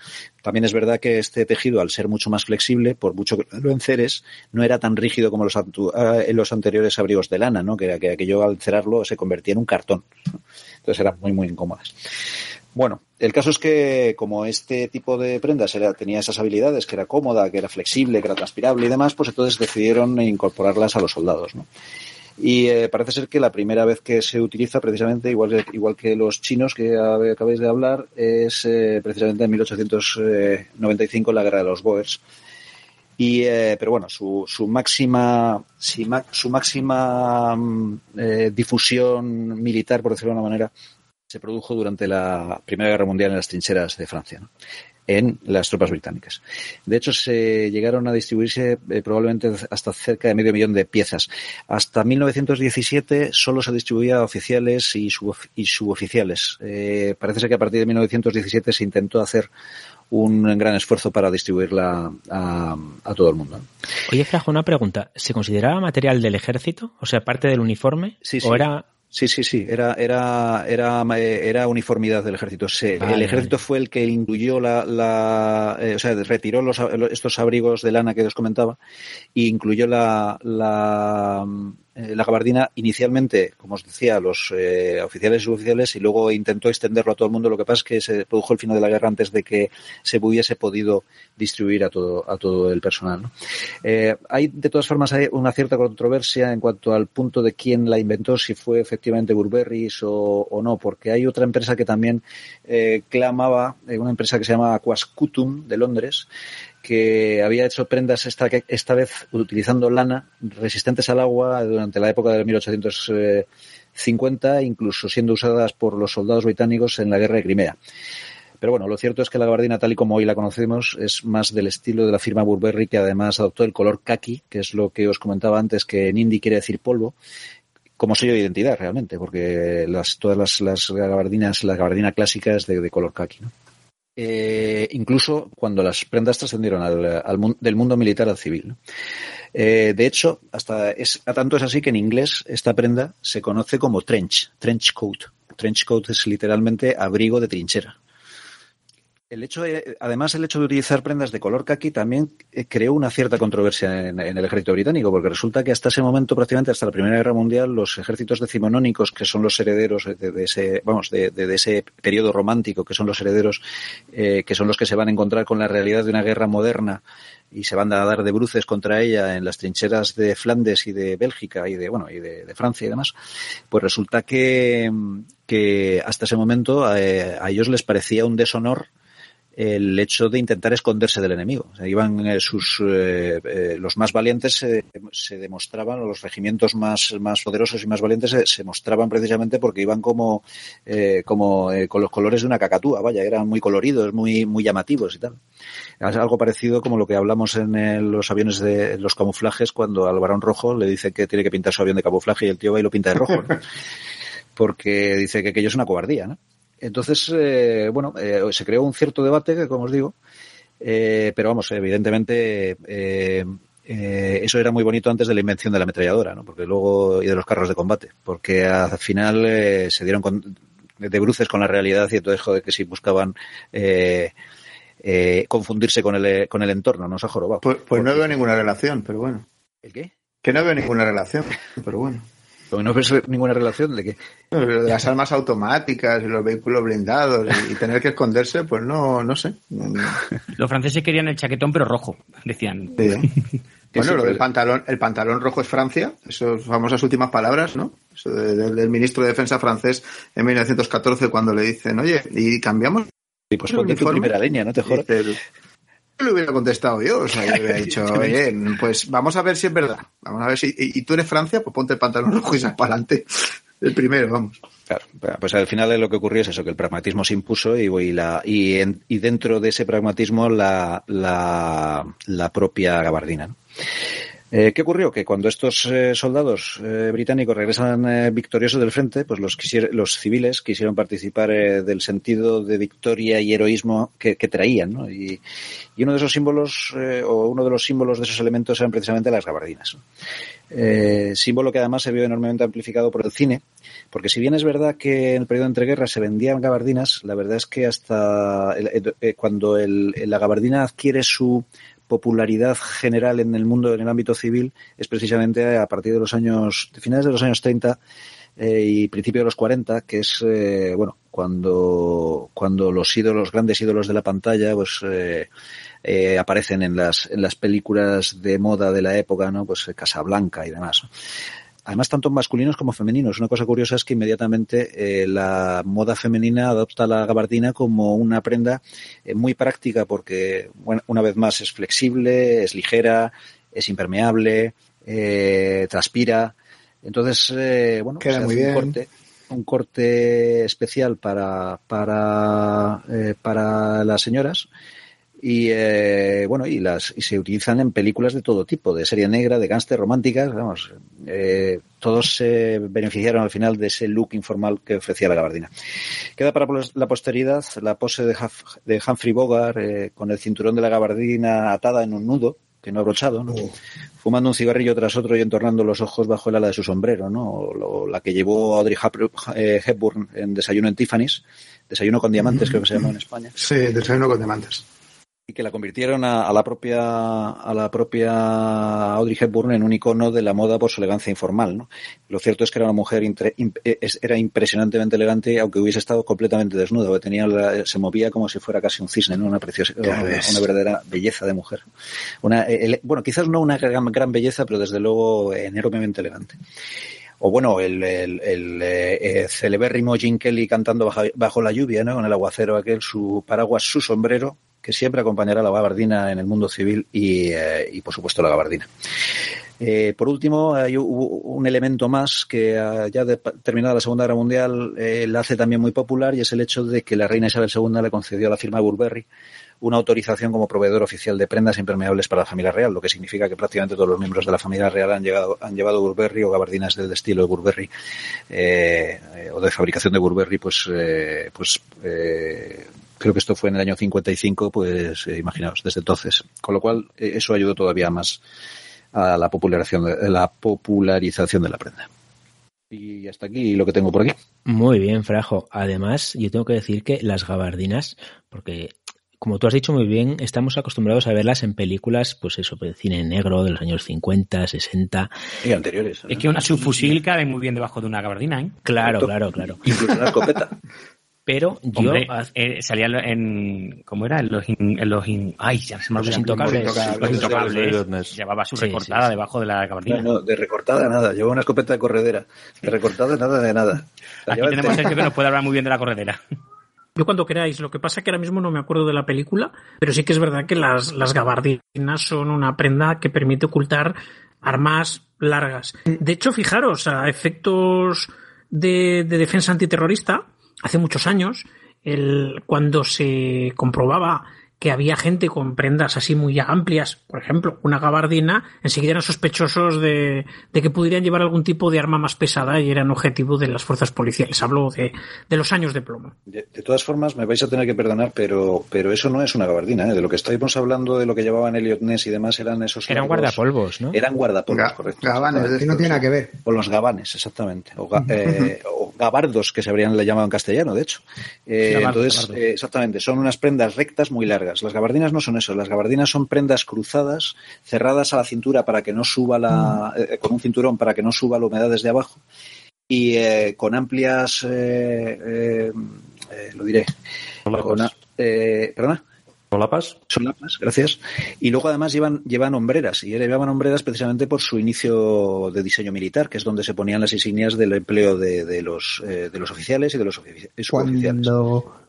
También es verdad que este tejido, al ser mucho más flexible, por mucho que lo enceres, no era tan rígido como los, en los anteriores abrigos de lana, ¿no? Que, que aquello al cerrarlo se convertía en un cartón. Entonces eran muy, muy incómodas. Bueno, el caso es que como este tipo de prendas tenía esas habilidades, que era cómoda, que era flexible, que era transpirable y demás, pues entonces decidieron incorporarlas a los soldados. ¿no? Y eh, parece ser que la primera vez que se utiliza, precisamente, igual, igual que los chinos que acabáis de hablar, es eh, precisamente en 1895 la guerra de los Boers. Y, eh, pero bueno, su, su máxima, su máxima mm, eh, difusión militar, por decirlo de alguna manera, se produjo durante la Primera Guerra Mundial en las trincheras de Francia. en las tropas británicas. De hecho, se llegaron a distribuirse eh, probablemente hasta cerca de medio millón de piezas. Hasta 1917 solo se distribuía a oficiales y, subof y suboficiales. Eh, parece ser que a partir de 1917 se intentó hacer un gran esfuerzo para distribuirla a, a todo el mundo. Oye, Frajo, una pregunta. ¿Se consideraba material del ejército? O sea, parte del uniforme? Sí, sí. ¿O era Sí, sí, sí, era, era, era, era uniformidad del ejército. Se, vale, el ejército vale. fue el que incluyó la, la eh, o sea, retiró los, estos abrigos de lana que os comentaba e incluyó la, la, eh, la gabardina inicialmente, como os decía, a los eh, oficiales y suboficiales y luego intentó extenderlo a todo el mundo. Lo que pasa es que se produjo el final de la guerra antes de que se hubiese podido distribuir a todo, a todo el personal. Eh, hay, de todas formas, hay una cierta controversia en cuanto al punto de quién la inventó, si fue efectivamente Burberry o, o, no, porque hay otra empresa que también eh, clamaba, eh, una empresa que se llama Aquascutum de Londres, que había hecho prendas esta, esta vez utilizando lana resistentes al agua durante la época de 1850, incluso siendo usadas por los soldados británicos en la guerra de Crimea. Pero bueno, lo cierto es que la gabardina, tal y como hoy la conocemos, es más del estilo de la firma Burberry, que además adoptó el color kaki, que es lo que os comentaba antes, que en hindi quiere decir polvo, como sello de identidad realmente, porque las, todas las, las gabardinas, la gabardina clásica es de, de color kaki. ¿no? Eh, incluso cuando las prendas trascendieron al, del mundo militar al civil. Eh, de hecho, hasta es, a tanto es así que en inglés esta prenda se conoce como trench, trench coat. Trench coat es literalmente abrigo de trinchera. El hecho de, además, el hecho de utilizar prendas de color kaki también eh, creó una cierta controversia en, el ejército británico, porque resulta que hasta ese momento, prácticamente hasta la Primera Guerra Mundial, los ejércitos decimonónicos, que son los herederos de, ese, vamos, de, ese periodo romántico, que son los herederos, eh, que son los que se van a encontrar con la realidad de una guerra moderna y se van a dar de bruces contra ella en las trincheras de Flandes y de Bélgica y de, bueno, y de, de Francia y demás, pues resulta que, que hasta ese momento eh, a ellos les parecía un deshonor el hecho de intentar esconderse del enemigo. O sea, iban eh, sus eh, eh, los más valientes eh, se demostraban, los regimientos más, más poderosos y más valientes se, se mostraban precisamente porque iban como, eh, como con los colores de una cacatúa, vaya, eran muy coloridos, muy, muy llamativos y tal. Es algo parecido como lo que hablamos en los aviones de los camuflajes cuando al varón rojo le dice que tiene que pintar su avión de camuflaje y el tío va y lo pinta de rojo. ¿no? <laughs> porque dice que aquello es una cobardía, ¿no? Entonces, eh, bueno, eh, se creó un cierto debate, como os digo, eh, pero vamos, evidentemente eh, eh, eso era muy bonito antes de la invención de la ametralladora, ¿no? Porque luego y de los carros de combate, porque al final eh, se dieron con, de bruces con la realidad y entonces joder que si buscaban eh, eh, confundirse con el con el entorno, no se ha jorobado. Pues, pues porque... no veo ninguna relación, pero bueno. ¿El qué? Que no veo ninguna relación, pero bueno. Porque no ves ninguna relación de que. De las armas automáticas y los vehículos blindados y, tener que esconderse, pues no, no sé. Los franceses querían el chaquetón, pero rojo, decían. Sí. Bueno, lo del pantalón, el pantalón rojo es Francia, esas famosas últimas palabras, ¿no? Eso de, de, del ministro de Defensa francés en 1914 cuando le dicen, oye, ¿y cambiamos? Sí, pues ponte tu primera leña, no te jodas le hubiera contestado yo, o sea, yo le hubiera <laughs> dicho, oye, pues vamos a ver si es verdad. Vamos a ver si. Y, y tú eres Francia, pues ponte el pantalón rojo <laughs> y sal para adelante. El primero, vamos. Claro, pues al final lo que ocurrió es eso, que el pragmatismo se impuso y, y, la, y, en, y dentro de ese pragmatismo la, la, la propia gabardina. ¿no? Eh, ¿Qué ocurrió? Que cuando estos eh, soldados eh, británicos regresan eh, victoriosos del frente, pues los, los civiles quisieron participar eh, del sentido de victoria y heroísmo que, que traían, ¿no? Y, y, uno de esos símbolos, o uno de los símbolos de esos elementos eran precisamente las gabardinas. símbolo que además se vio enormemente amplificado por el cine, porque si bien es verdad que en el periodo de entreguerras se vendían gabardinas, la verdad es que hasta el, el, cuando el, la gabardina adquiere su popularidad general en el mundo, en el ámbito civil, es precisamente a partir de los años, de finales de los años 30, eh, y principio de los 40, que es, eh, bueno, cuando, cuando los ídolos, los grandes ídolos de la pantalla, pues, eh, eh, aparecen en las, en las películas de moda de la época, ¿no? Pues Casablanca y demás. Además, tanto masculinos como femeninos. Una cosa curiosa es que inmediatamente eh, la moda femenina adopta la gabardina como una prenda eh, muy práctica porque, bueno, una vez más, es flexible, es ligera, es impermeable, eh, transpira. Entonces, eh, bueno, Queda se muy hace bien. un corte, un corte especial para, para, eh, para las señoras y eh, bueno y las y se utilizan en películas de todo tipo de serie negra de gángster románticas vamos eh, todos se beneficiaron al final de ese look informal que ofrecía la gabardina. Queda para la posteridad la pose de, Huff- de Humphrey Bogart eh, con el cinturón de la gabardina atada en un nudo que no abrochado ¿no? fumando un cigarrillo tras otro y entornando los ojos bajo el ala de su sombrero no O la que llevó Audrey eh, Hepburn en Desayuno en Tiffany's Desayuno con diamantes creo que se llamó en España. Sí, desayuno con diamantes. Y que la convirtieron a, a la propia a la propia Audrey Hepburn en un icono de la moda por su elegancia informal ¿no? lo cierto es que era una mujer intre- imp- es- era impresionantemente elegante aunque hubiese estado completamente desnuda porque tenía la- se movía como si fuera casi un cisne ¿no? una preciosa una, verdadera belleza de mujer una eh, ele- bueno quizás no una gran, gran belleza pero desde luego enormemente elegante o bueno, el, el, el, eh, eh, celebérrimo Jim Kelly cantando bajo, bajo la lluvia, ¿no? Con el aguacero aquel, su paraguas, su sombrero, que siempre acompañará a la gabardina en el mundo civil y, eh, por supuesto, la gabardina. Eh, por último, hay un elemento más que ah, ya de, terminada la Segunda Guerra Mundial eh, la hace también muy popular y es el hecho de que la reina Isabel II le concedió a la firma Burberry una autorización como proveedor oficial de prendas impermeables para la familia real, lo que significa que prácticamente todos los miembros de la familia real han, llegado, han llevado Burberry o gabardinas del estilo de Burberry o de fabricación de Burberry, pues, pues creo que esto fue en el año 55, pues eh, imaginaos, desde entonces. Con lo cual, eh, eso ayudó todavía más a la popularización de, la popularización de la prenda. Y hasta aquí lo que tengo por aquí. Muy bien, Frajo. Además, yo tengo que decir que las gabardinas, porque como tú has dicho muy bien, estamos acostumbrados a verlas en películas, pues eso, de cine negro de los años 50, 60. Y anteriores. Es que una subfusil cabe muy bien debajo de una gabardina, ¿eh? Claro, claro, claro. Incluso una escopeta. <laughs> Pero yo, Hombre, eh, salía en. ¿Cómo era? En los. in- en los in- ay, ya se me Los olvidó. intocables. Los Los intocables. intocables. Llevaba su Sí, recortada sí, sí. debajo de la gabardina. No, no, de recortada nada. Lleva una escopeta de corredera. De recortada nada de nada. La Aquí tenemos. Sergio que nos puede hablar muy bien de la corredera. <laughs> Yo cuando queráis, lo que pasa es que ahora mismo no me acuerdo de la película, pero sí que es verdad que las, las gabardinas son una prenda que permite ocultar armas largas. De hecho, fijaros, a efectos de, de defensa antiterrorista, hace muchos años, el, cuando se comprobaba que había gente con prendas así muy amplias, por ejemplo, una gabardina, enseguida eran sospechosos de, de que pudieran llevar algún tipo de arma más pesada y eran objetivo de las fuerzas policiales. Hablo de, de los años de plomo. De, de todas formas, me vais a tener que perdonar, pero, pero eso no es una gabardina. ¿eh? De lo que estábamos hablando, de lo que llevaban Elliot Ness y demás, eran esos. Era un largos- guardapolvos, ¿no? Eran guardapolvos, Ga- correcto. gabanes de Que no tiene nada que ver. O los gabanes, exactamente. O, ga- eh, o gabardos, que se habrían le llamado en castellano, de hecho. Eh, Gabardos, entonces, gabardos. eh, exactamente, son unas prendas rectas muy largas. Las gabardinas no son eso. Las gabardinas son prendas cruzadas, cerradas a la cintura para que no suba la, eh, con un cinturón para que no suba la humedad desde abajo y eh, con amplias, eh, eh, eh, lo diré, Solapas. con, a- eh, perdona. ¿Solapas? Solapas, gracias. Y luego además llevan, llevan hombreras, y llevan hombreras precisamente por su inicio de diseño militar, que es donde se ponían las insignias del empleo de, de los, eh, de los oficiales y de los suboficiales. Cuando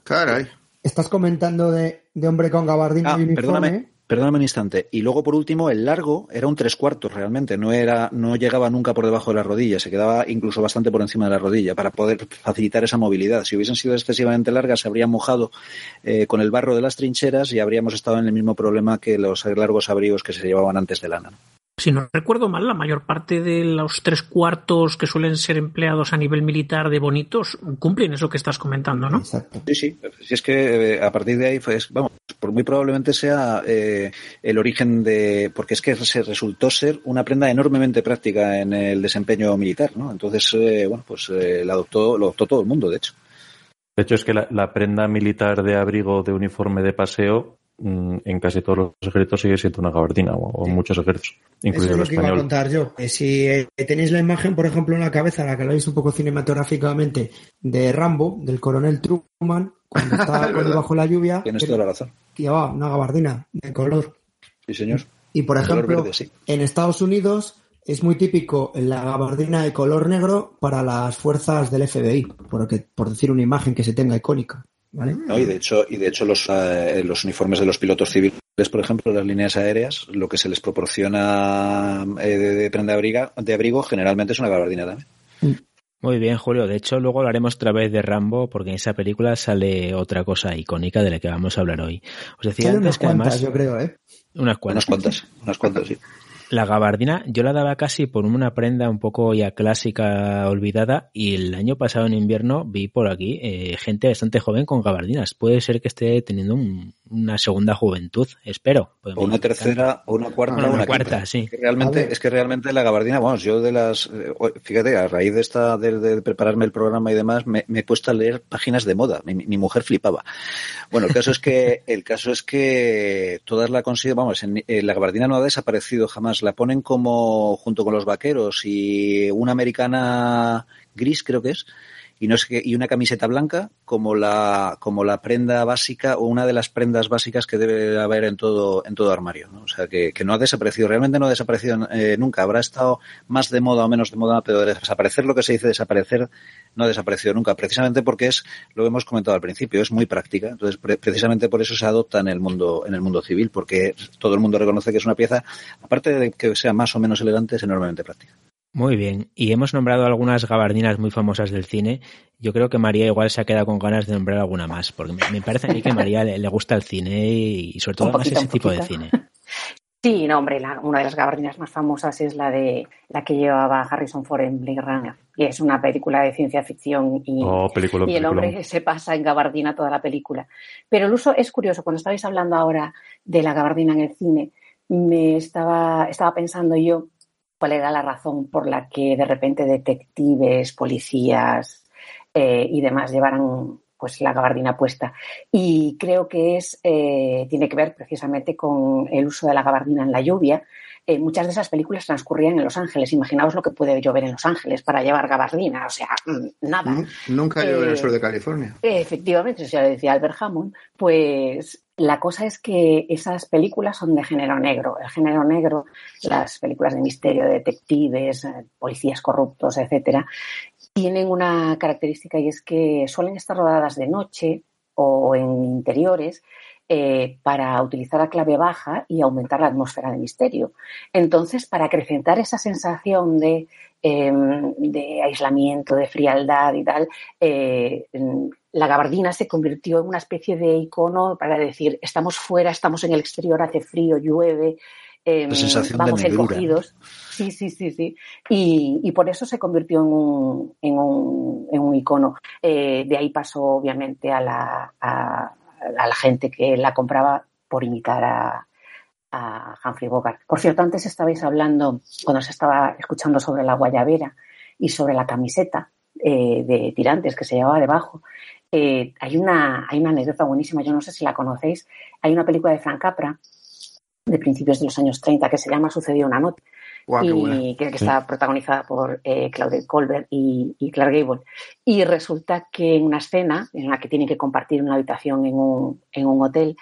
Caray. Estás comentando de, de hombre con gabardina Ah, y uniforme, perdóname, perdóname un instante. Y luego, por último, el largo era un tres cuartos realmente, no era, no llegaba nunca por debajo de la rodilla, se quedaba incluso bastante por encima de la rodilla para poder facilitar esa movilidad. Si hubiesen sido excesivamente largas, se habrían mojado eh, con el barro de las trincheras y habríamos estado en el mismo problema que los largos abrigos que se llevaban antes de lana. Si no recuerdo mal, la mayor parte de los tres cuartos que suelen ser empleados a nivel militar de bonitos cumplen eso que estás comentando, ¿no? exacto. Sí, sí. Si es que eh, a partir de ahí, pues, vamos, por muy probablemente sea eh, el origen de. Porque es que se resultó ser una prenda enormemente práctica en el desempeño militar, ¿no? Entonces, eh, bueno, pues eh, la adoptó, lo adoptó todo el mundo, de hecho. De hecho, es que la, la prenda militar de abrigo de uniforme de paseo en casi todos los ejércitos sigue siendo una gabardina, o, en muchos ejércitos, incluido Eso es el lo que iba a contar yo. Si eh, tenéis la imagen, por ejemplo, en la cabeza, la que lo veis un poco cinematográficamente, de Rambo, del coronel Truman, cuando está <laughs> cuando bajo la lluvia, Tienes toda la razón. llevaba una gabardina de color. Sí, señor. Y por De ejemplo, verde, sí. en Estados Unidos es muy típico la gabardina de color negro para las fuerzas del FBI, porque, por decir una imagen que se tenga icónica. ¿Vale? No, y de hecho, y de hecho los, eh, los uniformes de los pilotos civiles, por ejemplo, las líneas aéreas, lo que se les proporciona eh, de, de prenda de, abriga- de abrigo generalmente es una gabardina también. Muy bien, Julio. De hecho, luego hablaremos otra vez de Rambo, porque en esa película sale otra cosa icónica de la que vamos a hablar hoy. Os decía antes unas que cuantas, además. yo creo, ¿eh? Unas cuantas, unas cuantas, sí. La gabardina yo la daba casi por una prenda un poco ya clásica olvidada y el año pasado en invierno vi por aquí eh, gente bastante joven con gabardinas. Puede ser que esté teniendo un- una segunda juventud, espero. O una tercera, o una cuarta, Una, o una una cuarta, quinta. sí. Es que realmente, es que realmente la gabardina, vamos, yo de las, eh, fíjate, a raíz de esta, de, de prepararme el programa y demás, me, me he puesto a leer páginas de moda. Mi, mi mujer flipaba. Bueno, el caso es que, <laughs> el caso es que todas la consiguen, vamos, en- la gabardina no ha desaparecido jamás. La ponen como junto con los vaqueros y una americana gris, creo que es, y no y una camiseta blanca como la como la prenda básica o una de las prendas básicas que debe haber en todo en todo armario ¿no? o sea que, que no ha desaparecido realmente no ha desaparecido eh, nunca. Habrá estado más de moda o menos de moda pero desaparecer lo que se dice desaparecer no ha desaparecido nunca. Precisamente porque es lo hemos comentado al principio es muy práctica. Entonces pre- precisamente por eso se adopta en el mundo en el mundo civil porque todo el mundo reconoce que es una pieza aparte de que sea más o menos elegante es enormemente práctica Muy bien, y hemos nombrado algunas gabardinas muy famosas del cine. Yo creo que María igual se ha quedado con ganas de nombrar alguna más, porque me, parece a mí que a María le, le gusta el cine y, sobre todo poquito, ese tipo de cine. <laughs> Sí, no, hombre, la- una de las gabardinas más famosas es la de la que llevaba Harrison Ford en Blade Runner. Y es una película de ciencia ficción y, Oh, película, y el hombre se pasa en gabardina toda la película. Pero el uso es curioso. Cuando estabais hablando ahora de la gabardina en el cine, me estaba, estaba pensando yo cuál era la razón por la que de repente detectives, policías eh, y demás llevaran pues la gabardina puesta. Y creo que es eh, tiene que ver precisamente con el uso de la gabardina en la lluvia. Eh, muchas de esas películas transcurrían en Los Ángeles. Imaginaos lo que puede llover en Los Ángeles para llevar gabardina. O sea, mm, nada. Nu- Nunca llueve en el sur de California. Efectivamente, eso ya lo decía Albert Hammond, pues la cosa es que esas películas son de género negro. El género negro, las películas de misterio, de detectives, eh, policías corruptos, etcétera, tienen una característica y es que suelen estar rodadas de noche o en interiores eh, para utilizar la clave baja y aumentar la atmósfera de misterio. Entonces, para acrecentar esa sensación de, de aislamiento, de frialdad y tal, eh, la gabardina se convirtió en una especie de icono para decir, estamos fuera, estamos en el exterior, hace frío, llueve, eh, de vamos encogidos. Sí, sí, sí, sí. Y, y por eso se convirtió en un, en un, en un icono. Eh, de ahí pasó, obviamente, a la, a, a la gente que la compraba por imitar a, a Humphrey Bogart. Por cierto, antes estabais hablando, cuando se estaba escuchando sobre la guayabera y sobre la camiseta eh, de tirantes que se llevaba debajo, eh, hay, una, hay una anécdota buenísima, yo no sé si la conocéis. Hay una película de Frank Capra de principios de los años 30 que se llama Sucedió una noche Guau, y que, que está protagonizada por eh, Claudette Colbert y, y Clark Gable. Y resulta que en una escena en la que tienen que compartir una habitación en un, en un hotel,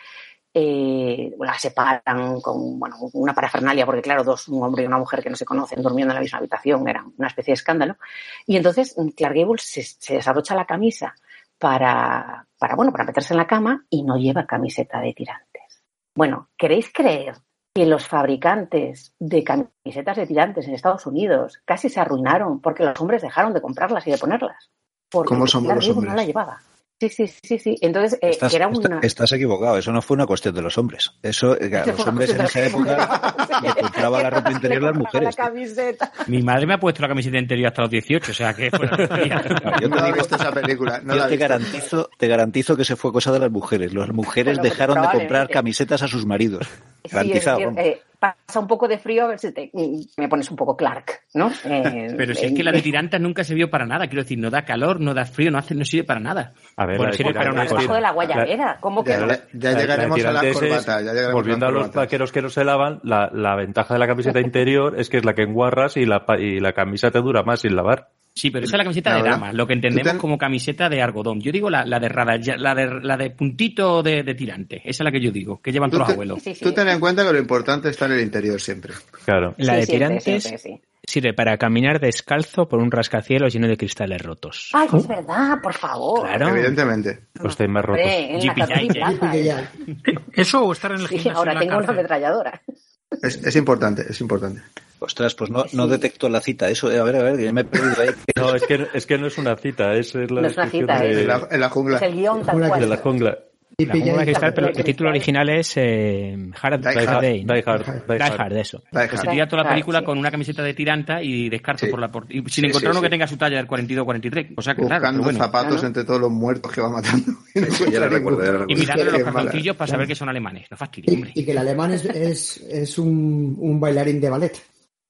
eh, la separan con bueno, una parafernalia, porque claro, dos, un hombre y una mujer que no se conocen durmiendo en la misma habitación, era una especie de escándalo. Y entonces mm, Clark Gable se, se desabrocha la camisa para, para, bueno, para meterse en la cama y no lleva camiseta de tirantes. Bueno, ¿queréis creer que los fabricantes de camisetas de tirantes en Estados Unidos casi se arruinaron porque los hombres dejaron de comprarlas y de ponerlas? Porque ¿Cómo somos Clark los Gable hombres? no la llevaba. Sí, sí, sí, sí. Entonces, eh, Estás, que era una... estás equivocado, eso no fue una cuestión de los hombres. Eso, eh, los hombres en esa época <laughs> le compraba la ropa interior las mujeres. La camiseta. Mi madre me ha puesto la camiseta interior hasta los 18, o sea que <laughs> yo no te he digo, visto esa película. No yo te garantizo, te garantizo que se fue cosa de las mujeres. Las mujeres Bueno, pues dejaron de comprar camisetas a sus maridos. Sí, es Garantizado. decir, vamos. eh, pasa un poco de frío a ver si te, me pones un poco Clark, ¿no? Eh, Pero si es que la de tirantas nunca se vio para nada, quiero decir, no da calor, no da frío, no hace, no sirve para nada. A ver, bueno, sirve para una cosa. de la guayabera, ¿cómo que? Ya, llegaremos a las corbatas. Ya llegaremos volviendo a, los vaqueros que no se lavan, la, la, ventaja de la camiseta <laughs> interior es que es la que enguarras y la, y la camisa te dura más sin lavar. Sí, pero esa es la camiseta de dama, lo que entendemos como camiseta de algodón. Yo digo la, la de la de, la de puntito de, de, tirante. Esa es la que yo digo, que llevan todos los abuelos. Sí, sí, Tú ten en cuenta que lo importante está en el interior siempre. Claro. La de tirantes sirve para caminar descalzo por un rascacielos lleno de cristales rotos. Ay, es verdad, por favor. Claro. Evidentemente. Pues estáis más rotos. Eso o estar en el sí, ahora tengo una ametralladora. Es, es importante, es importante. Ostras, pues no, no detecto la cita. Eso, a ver, a ver, que me he perdido ahí. <laughs> No, es que, es que no es una cita, es, es la no es una cita, de... en, la, en la jungla. Es el guion tal cual. De la jungla. La jungla cristal, pero el título original es eh, Hard Die Hard. Day. Die Hard. Die Hard, eso. Die Pues se Hard. tira toda la Hard, película sí. con una camiseta de tiranta y descarto Sí. por la por- y sin Sí, encontrar sí, uno que sí. tenga su talla del 42 o 43. O sea que claro, Buscando pero bueno. zapatos Claro. entre todos los muertos que va matando. <laughs> Y no Ya la recuerdo, ya la Y recuerdo. mirándole los calzoncillos para saber que son alemanes. No fastidies, Y, hombre. y que el alemán es, es, es un, un bailarín de ballet.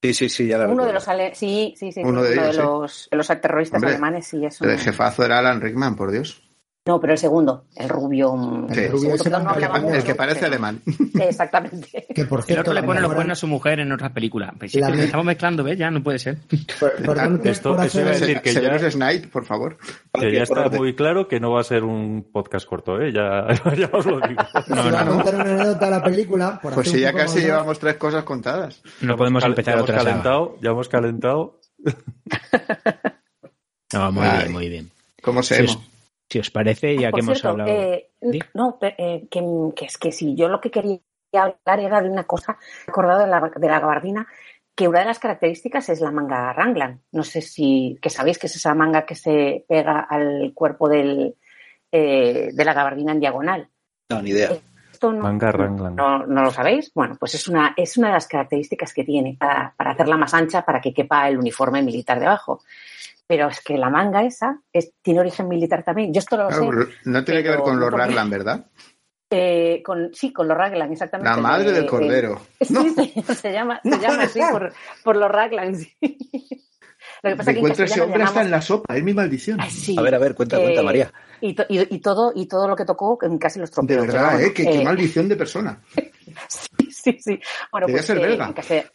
Sí, sí, sí, ya la Uno de recuerdo. los ale- sí, sí, sí, sí, Uno de ellos, sí. los, de los terroristas Hombre, alemanes, sí, eso. El jefazo era Alan Rickman, por Dios. No, pero el segundo, el rubio. mm, Sí. el rubio segundo, que no el que mucho, El que parece pero- alemán. <laughs> Exactamente. Que por El cierto, otro le pone los cuernos a su mujer en otras películas. Pues La estamos mezclando, ¿ves? Ya no puede ser. <laughs> per- perdón que Esto- por eso iba a hacer- decir que ya- Snipe, por favor. Que ya está Por muy claro que no va a ser un podcast corto, ¿eh? Ya, <laughs> ya os lo digo. si iba a contar una anécdota de la película. Por Pues si ya casi más- llevamos tres cosas contadas. No podemos Cal- empezar ya otra hemos calentado, Ya hemos calentado. No, muy Ay. bien, muy bien. ¿Cómo se Si llama? os, si os parece, ya Por que hemos cierto, hablado... eh, no, eh, que, que es que si yo lo que quería hablar era de una cosa, acordado de la, de la gabardina, que una de las características es la manga Ranglan. No sé si, que sabéis que es esa manga que se pega al cuerpo del, eh, de la gabardina en diagonal. No, ni idea. Esto no, Manga Ranglan. no, no lo sabéis. Bueno, pues es una, es una de las características que tiene para, para hacerla más ancha para que quepa el uniforme militar debajo. Pero es que la manga esa es- tiene origen militar también. Yo esto lo Claro, sé. no tiene que ver con los Raglan, ¿verdad? Eh, con, sí, con los Raglan, exactamente. La madre De- del de- cordero. Sí, No. sí, <laughs> se llama, se llama así por, por los Raglan. sí. <laughs> Lo que pasa Me es que encuentro ese hombre hasta llamamos- en la sopa, es mi maldición. Ay, sí. A ver, a ver, cuenta, cuenta, Eh, María. Y, to- y, y todo, y todo lo que tocó, en casi los De trompeos. verdad, pero bueno, ¿eh? Qué, qué eh, maldición de persona. <laughs> Sí, sí. Bueno, Debía pues ser eh, belga. en case-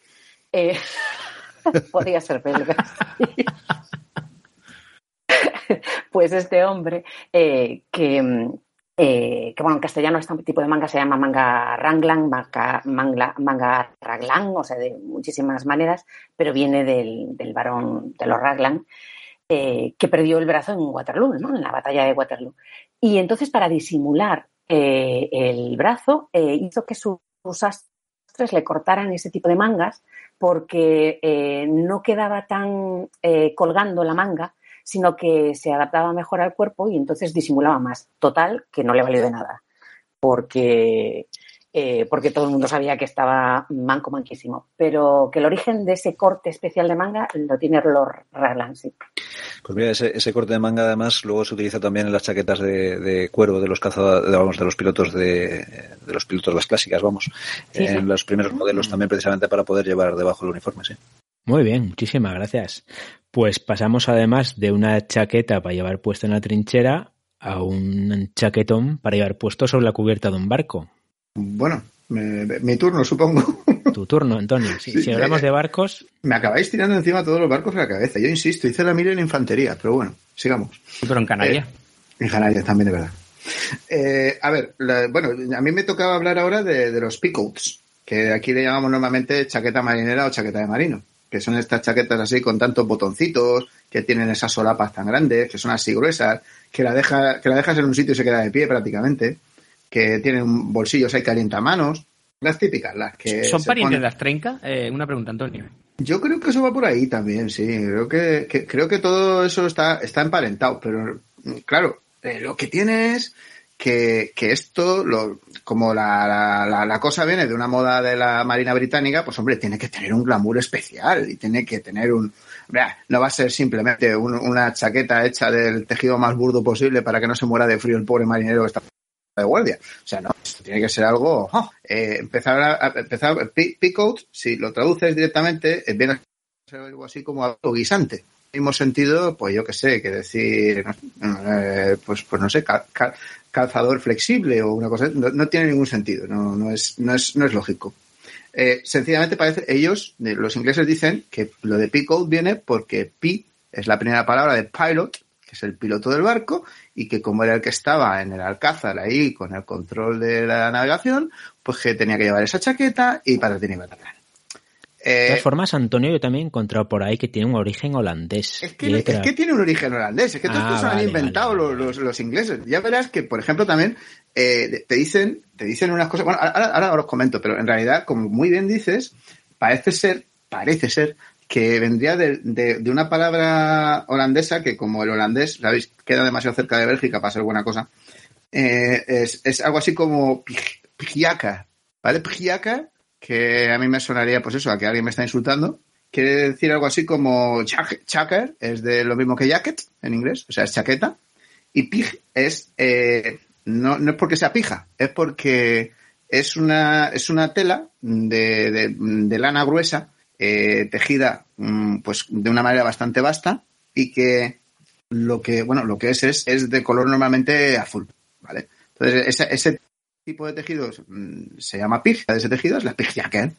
<laughs> podría ser belga. <laughs> pues este hombre eh, que, mm, eh, que, bueno, en castellano este tipo de manga se llama manga ranglan, manga, manga, raglan, o sea, de muchísimas maneras, pero viene del, del varón de los raglan, eh, que perdió el brazo en Waterloo, ¿no? en la batalla de Waterloo. Y entonces, para disimular el brazo, hizo que sus sastres le cortaran ese tipo de mangas porque eh, no quedaba tan eh, colgando la manga, sino que se adaptaba mejor al cuerpo y entonces disimulaba más. Total, que no le valió de nada, porque, eh, porque todo el mundo sabía que estaba manco, manquísimo. Pero que el origen de ese corte especial de manga lo tiene los Raglan, sí. Pues mira, ese, ese corte de manga además luego se utiliza también en las chaquetas de, de cuero de los cazadores, de, vamos, de los pilotos de, de los pilotos las clásicas, vamos, Sí, en sí. los primeros modelos también precisamente para poder llevar debajo el uniforme, sí. Muy bien, muchísimas gracias. Pues pasamos además de una chaqueta para llevar puesto en la trinchera a un chaquetón para llevar puesto sobre la cubierta de un barco. Bueno, me- mi turno, supongo. <laughs> Tu turno, Antonio. Sí, si hablamos eh, de barcos, Me acabáis tirando encima todos los barcos a la cabeza. Yo insisto, hice la mil en infantería, pero bueno, sigamos. Pero en Canarias. En Canarias también, de verdad. Eh, a ver, la- bueno, a mí me tocaba hablar ahora de, de los peacoats, que aquí le llamamos normalmente chaqueta marinera o chaqueta de marino, que son estas chaquetas así con tantos botoncitos, que tienen esas solapas tan grandes, que son así gruesas, que la, deja, que la dejas en un sitio y se queda de pie prácticamente, que tienen bolsillos ahí calientamanos, las típicas, las que... ¿Son parientes de las trencas? Eh, una pregunta, Antonio. yo creo que eso va por ahí también, sí. Creo que, que- creo que todo eso está, está emparentado, pero claro, eh, lo que tiene es que, que esto, lo, como la, la, la- la cosa viene de una moda de la Marina Británica, pues hombre, tiene que tener un glamour especial y tiene que tener un... no va a ser simplemente un- una chaqueta hecha del tejido más burdo posible para que no se muera de frío el pobre marinero que está de guardia. O sea, no, esto tiene que ser algo. oh, eh, empezar a, a- empezar Picout, si lo traduces directamente, eh, viene a ser algo así como algo guisante. En el mismo sentido, pues yo qué sé, que decir, eh, pues, pues no sé, cal- cal- calzador flexible o una cosa, no, no tiene ningún sentido, no, no es, no es, no es lógico. Eh, sencillamente parece, ellos, los ingleses dicen que lo de Picout viene porque pi es la primera palabra de pilot, que es el piloto del barco, y que como era el que estaba en el Alcázar ahí con el control de la navegación, pues que tenía que llevar esa chaqueta y para y patatán. De Eh, todas formas, Antonio, yo también he encontrado por ahí que tiene un origen holandés. es que, es tiene un origen holandés, es que todo Ah, esto se lo han vale, inventado vale, vale. los ingleses. Ya verás que, por ejemplo, también eh, te dicen te dicen unas cosas, bueno, ahora, ahora os comento, pero en realidad, como muy bien dices, parece ser, parece ser que vendría de, de- una palabra holandesa que como el holandés, sabéis, queda demasiado cerca de Bélgica para ser buena cosa, eh, es, es algo así como pijiaca, ¿vale? Pijiaca, que a mí me sonaría, pues eso, a que alguien me está insultando, quiere decir algo así como chac- chacker, es de lo mismo que jacket en inglés, o sea, es chaqueta, y pig es, eh, no, no es porque sea pija, es porque es una, es una tela de- de lana gruesa, eh, tejida mm, pues de una manera bastante vasta y que lo que, bueno, lo que es es, es de color normalmente azul, ¿vale? Entonces, ese, tipo de tejidos mm, se llama pig, de ese tejido es la pig jacket.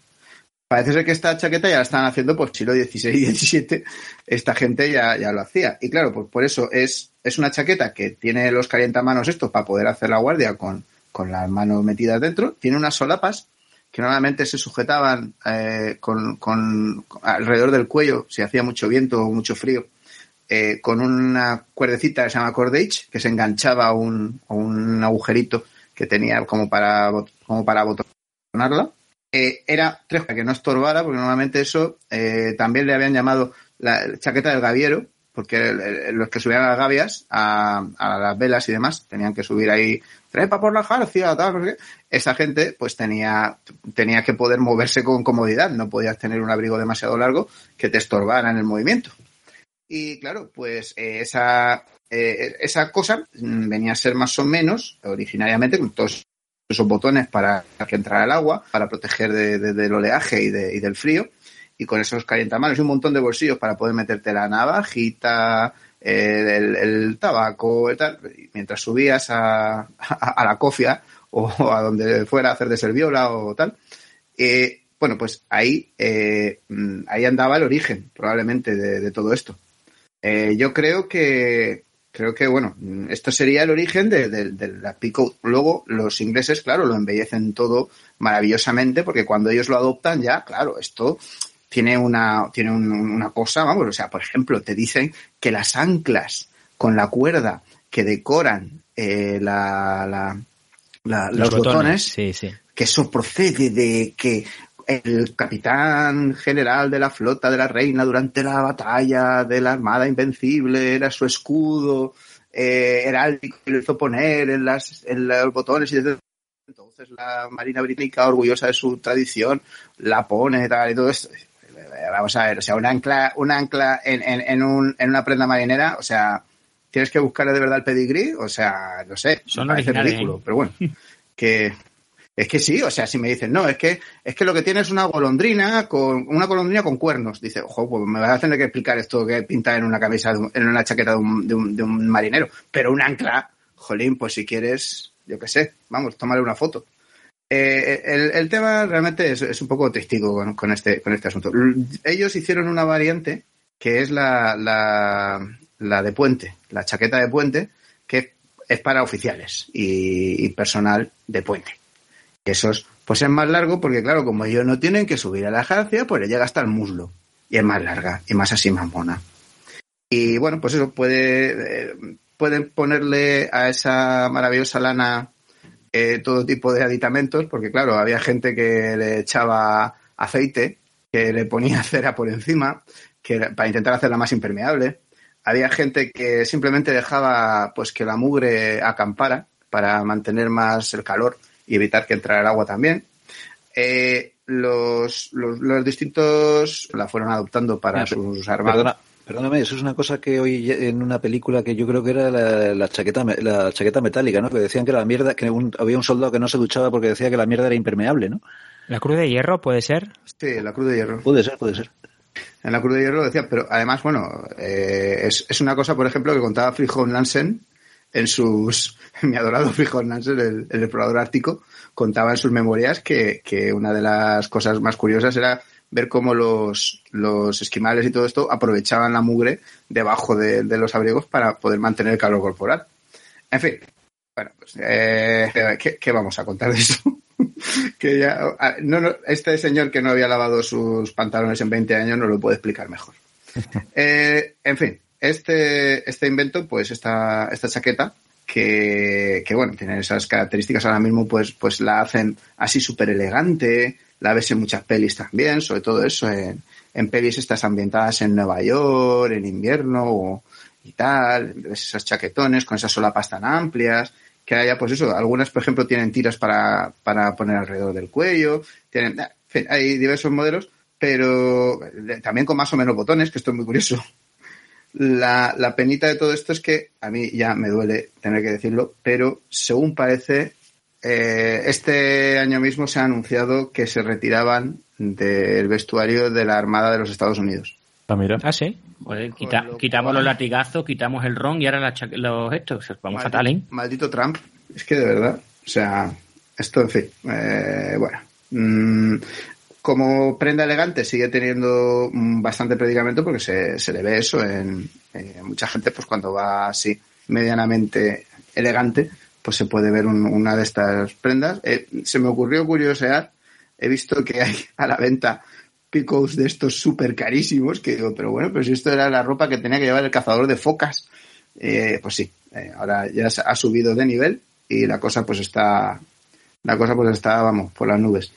Parece ser que esta chaqueta ya la están haciendo por siglo XVI y XVII. Esta gente ya, ya lo hacía. Y claro, pues por eso es, es una chaqueta que tiene los calientamanos estos para poder hacer la guardia con, con las manos metidas dentro. Tiene unas solapas que normalmente se sujetaban eh, con, con- alrededor del cuello si hacía mucho viento o mucho frío. eh, con una cuerdecita que se llama cordage que se enganchaba a un, a un agujerito que tenía como para, como para botonarla eh, era tres para que no estorbara, porque normalmente eso también le habían llamado la chaqueta del gaviero, porque los que subían a las gavias, a, a las velas y demás, tenían que subir ahí, trepa por la jarcia, tal, no sé gente, pues tenía, tenía que poder moverse con comodidad, no podías tener un abrigo demasiado largo que te estorbara en el movimiento. Y claro, pues eh, esa, eh, esa cosa venía a ser más o menos, originariamente, con todos esos botones para que entrara el agua, para proteger de- de- del oleaje y, de- y del frío, y con esos calientamanos y un montón de bolsillos para poder meterte la navajita, el, el tabaco, y tal, mientras subías a, a- la cofia o <laughs> a donde fuera a hacer de serviola o tal. Eh, bueno, pues ahí, eh, mm, ahí andaba el origen, probablemente, de, de todo esto. Eh, yo creo que, creo que, bueno, mm, esto sería el origen de, de- de la pico. Luego, los ingleses, claro, lo embellecen todo maravillosamente, porque cuando ellos lo adoptan, ya, claro, esto tiene una, tiene un- una cosa, vamos, o sea, por ejemplo, te dicen que las anclas con la cuerda que decoran eh, la, la- la- los, botones Sí, sí. que eso procede de que el capitán general de la flota de la reina durante la batalla de la Armada Invencible era su escudo eh, heráldico que lo hizo poner en, las, en los botones y desde entonces la Marina Británica, orgullosa de su tradición, la pone tal y todo esto. Vamos a ver, o sea, un ancla, un ancla en, en, en, un, en una prenda marinera, o sea, tienes que buscarle de verdad el pedigrí, o sea, no sé, Son parece ridículo, ¿eh? pero bueno, que es que sí, o sea, si me dicen, no, es que es que lo que tiene es una golondrina con una golondrina con cuernos, dice, ojo, pues me vas a tener que explicar esto que pinta en una camisa, de un- en una chaqueta de un, de, un, de un marinero, pero un ancla, jolín, pues si quieres, yo qué sé, vamos, tómale una foto. Eh, el, tema realmente es, un poco testigo con, con este, con este asunto. Ellos hicieron una variante que es la, la, la de puente, la chaqueta de puente, que es para oficiales y, y personal de puente. Esos, pues es más largo porque, claro, como ellos no tienen que subir a la agencia, pues le llega hasta el muslo. Y es más larga, y más así, más mona. Y bueno, pues eso puede, eh, pueden ponerle a esa maravillosa lana eh, todo tipo de aditamentos, porque claro, había gente que le echaba aceite, que le ponía <laughs> cera por encima, que para intentar hacerla más impermeable. Había gente que simplemente dejaba pues que la mugre acampara para mantener más el calor y evitar que entrara el agua también. Eh, los, los, los distintos la fueron adoptando para Mira, sus armados. Perdona, Perdóname, eso es una cosa que hoy en una película que yo creo que era la, la chaqueta la chaqueta metálica, ¿no? Que decían que la mierda, que un- había un soldado que no se duchaba porque decía que la mierda era impermeable, ¿no? ¿La cruz de hierro puede ser? Sí, la cruz de hierro. Puede ser, puede ser. En la cruz de hierro lo decía, pero además, bueno, eh, es, es una cosa, por ejemplo, que contaba Frijol Nansen en sus, <laughs> mi adorado Frijol Nansen, el, el explorador ártico, contaba en sus memorias que, que una de las cosas más curiosas era ver cómo los, los esquimales y todo esto aprovechaban la mugre debajo de, de los abrigos para poder mantener el calor corporal. En fin, bueno, pues, eh, ¿qué, qué vamos a contar de eso? <laughs> que ya, ah, no, no, este señor que no había lavado sus pantalones en 20 años no lo puede explicar mejor. <laughs> Eh, en fin, este, este invento, pues esta, esta chaqueta, que, que bueno, tiene esas características ahora mismo, pues, pues la hacen así súper elegante, la ves en muchas pelis también, sobre todo eso, en, en pelis estas ambientadas en Nueva York, en invierno o, y tal, ves esas chaquetones con esas solapas tan amplias, que haya, pues eso, algunas, por ejemplo, tienen tiras para, para poner alrededor del cuello, tienen, hay diversos modelos, pero eh, también con más o menos botones, que esto es muy curioso. <laughs> La, la penita de todo esto es que a mí ya me duele tener que decirlo, pero según parece, eh, este año mismo se ha anunciado que se retiraban del vestuario de la Armada de los Estados Unidos. Ah, mira. Ah, sí. Quita- quitamos los latigazos, quitamos el ron y ahora la los estos. Vamos Maldito- fatal, ¿eh? Maldito Trump. Es que de verdad, o sea, esto, en fin, eh, bueno. mm, como prenda elegante sigue teniendo bastante predicamento porque se, se le ve eso en, en mucha gente, pues cuando va así medianamente elegante, pues se puede ver un- una de estas prendas. Eh, se me ocurrió curiosear, he visto que hay a la venta picos de estos súper carísimos, que digo, pero bueno, pero si esto era la ropa que tenía que llevar el cazador de focas, eh, pues sí, eh, ahora ya ha subido de nivel y la cosa pues está, la cosa pues está, vamos, por las nubes.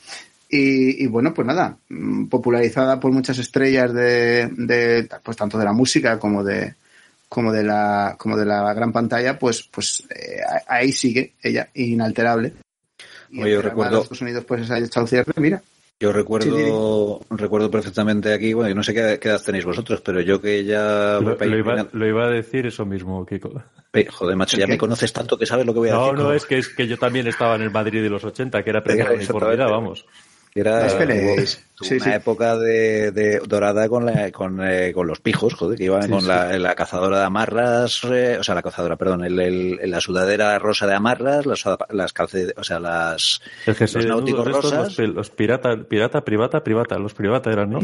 Y, bueno, pues nada, mm, popularizada por muchas estrellas de, pues tanto de la música como de, como de la, como de la gran pantalla, pues, pues eh, ahí sigue ella, inalterable. Y Oye, yo recuerdo- los Estados Unidos pues ha echado cierre, mira. Yo recuerdo, Sí, recuerdo perfectamente aquí, bueno, yo no sé qué, qué edad tenéis vosotros, pero yo que ya Lo, iba, lo iba a decir eso mismo, Kiko. Eh, Joder, macho, ya ¿Qué? me conoces tanto que sabes lo que voy a No, decir. no, como- es que, es que yo también estaba en el Madrid de los 80, que era precariedad uniformidad, vamos. Era Sí, una sí. época de, de dorada con, la, con, eh, con los pijos, joder, que iban Sí, con sí. La, la cazadora de amarras, eh, o sea, la cazadora, perdón, el, el- la sudadera rosa de amarras, las, las calce, o sea, las, El los náuticos estos, rosas. los, los pirata, pirata, privata, privata, los privata eran, ¿no?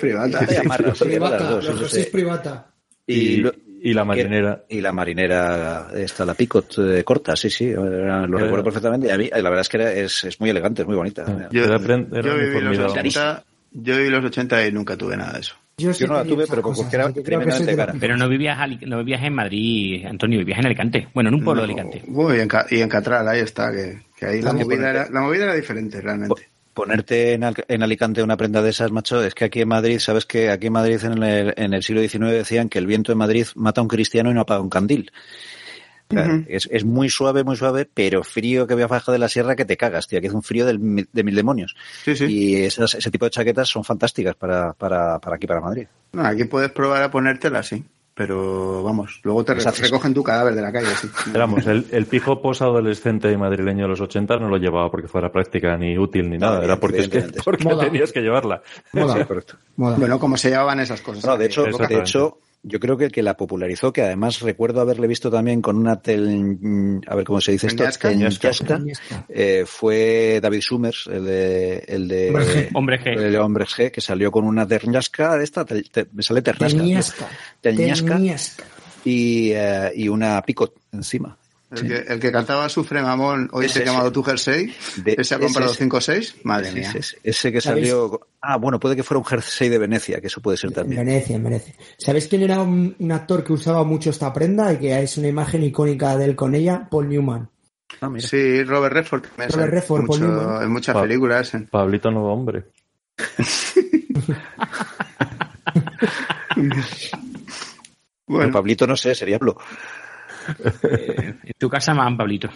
Privada. y amarras, sí, Privata, los sí. privata. Y, Y, y la marinera. y la marinera, esta, la picot eh, corta, sí, sí, era- lo Era- recuerdo perfectamente. Y a mí, la verdad es que era, es, es muy elegante, es muy bonita. Ah. Yo, era yo viví los uniformidad. 80, yo viví los 80 y nunca tuve nada de eso. Yo, Yo no la tuve, pero cosas, porque era yo tremendamente cara. Pero no vivías, Ali- no vivías en Madrid, Antonio, vivías en Alicante. Bueno, en un pueblo de Alicante. Uy, y en, y en Catral, ahí está, que, que ahí la También movida, era, la movida era diferente realmente. Ponerte en, Al- en Alicante una prenda de esas, macho, es que aquí en Madrid, sabes que aquí en Madrid en el, en el siglo XIX decían que el viento en Madrid mata a un cristiano y no apaga un candil. Es, es muy suave, muy suave, pero frío que voy a bajar de la sierra que te cagas, tío, que es un frío del de mil demonios. Sí, sí. Y esas- ese tipo de chaquetas son fantásticas para, para, para aquí, para Madrid. No, aquí puedes probar a ponértela, sí. Pero vamos, luego te Exacto. recogen tu cadáver de la calle, sí. <laughs> Éramos, el, el pijo posadolescente madrileño de los 80 no lo llevaba porque fuera práctica ni útil ni nada, No, era porque, es que, evidentemente. porque Moda. tenías que llevarla. Moda. Sí, correcto. Moda. Bueno, como se llevaban esas cosas. No, de hecho, de hecho, yo creo que el que la popularizó, que además recuerdo haberle visto también con una tel, a ver cómo se dice esto, Teñasca. eh, fue David Summers, el de, el de Hombre G. Hombre G. el de Hombres G, que salió con una terñasca de esta, te- te- me sale ternasca, Teñasca. Teñasca. Teñasca. y, eh, y una picot encima. El, que, el que cantaba Sufre Mamón, hoy te he llamado tu jersey, De- ese ha comprado ese, 5 o 6, madre Ese, mía. ese- ese que salió, ah, bueno, puede que fuera un jersey de Venecia, que eso puede ser En también. Venecia, en Venecia. ¿Sabéis quién era un, un actor que usaba mucho esta prenda y que es una imagen icónica de él con ella? Paul Newman. Ah, mira. Sí, Robert Redford. Robert Redford, Paul Newman. en muchas Pa- películas. en- Pablito nuevo hombre. <laughs> Bueno, Pablito no sé, sería Pablo. Eh, en tu casa, man, Pablito.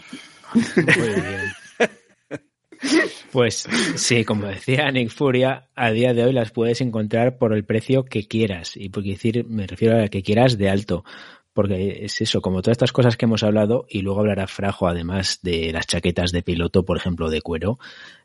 Pues sí, como decía Nick Furia, a día de hoy las puedes encontrar por el precio que quieras. Y por decir, me refiero a que quieras de alto. Porque es eso, como todas estas cosas que hemos hablado, y luego hablará Frajo además de las chaquetas de piloto, por ejemplo, de cuero.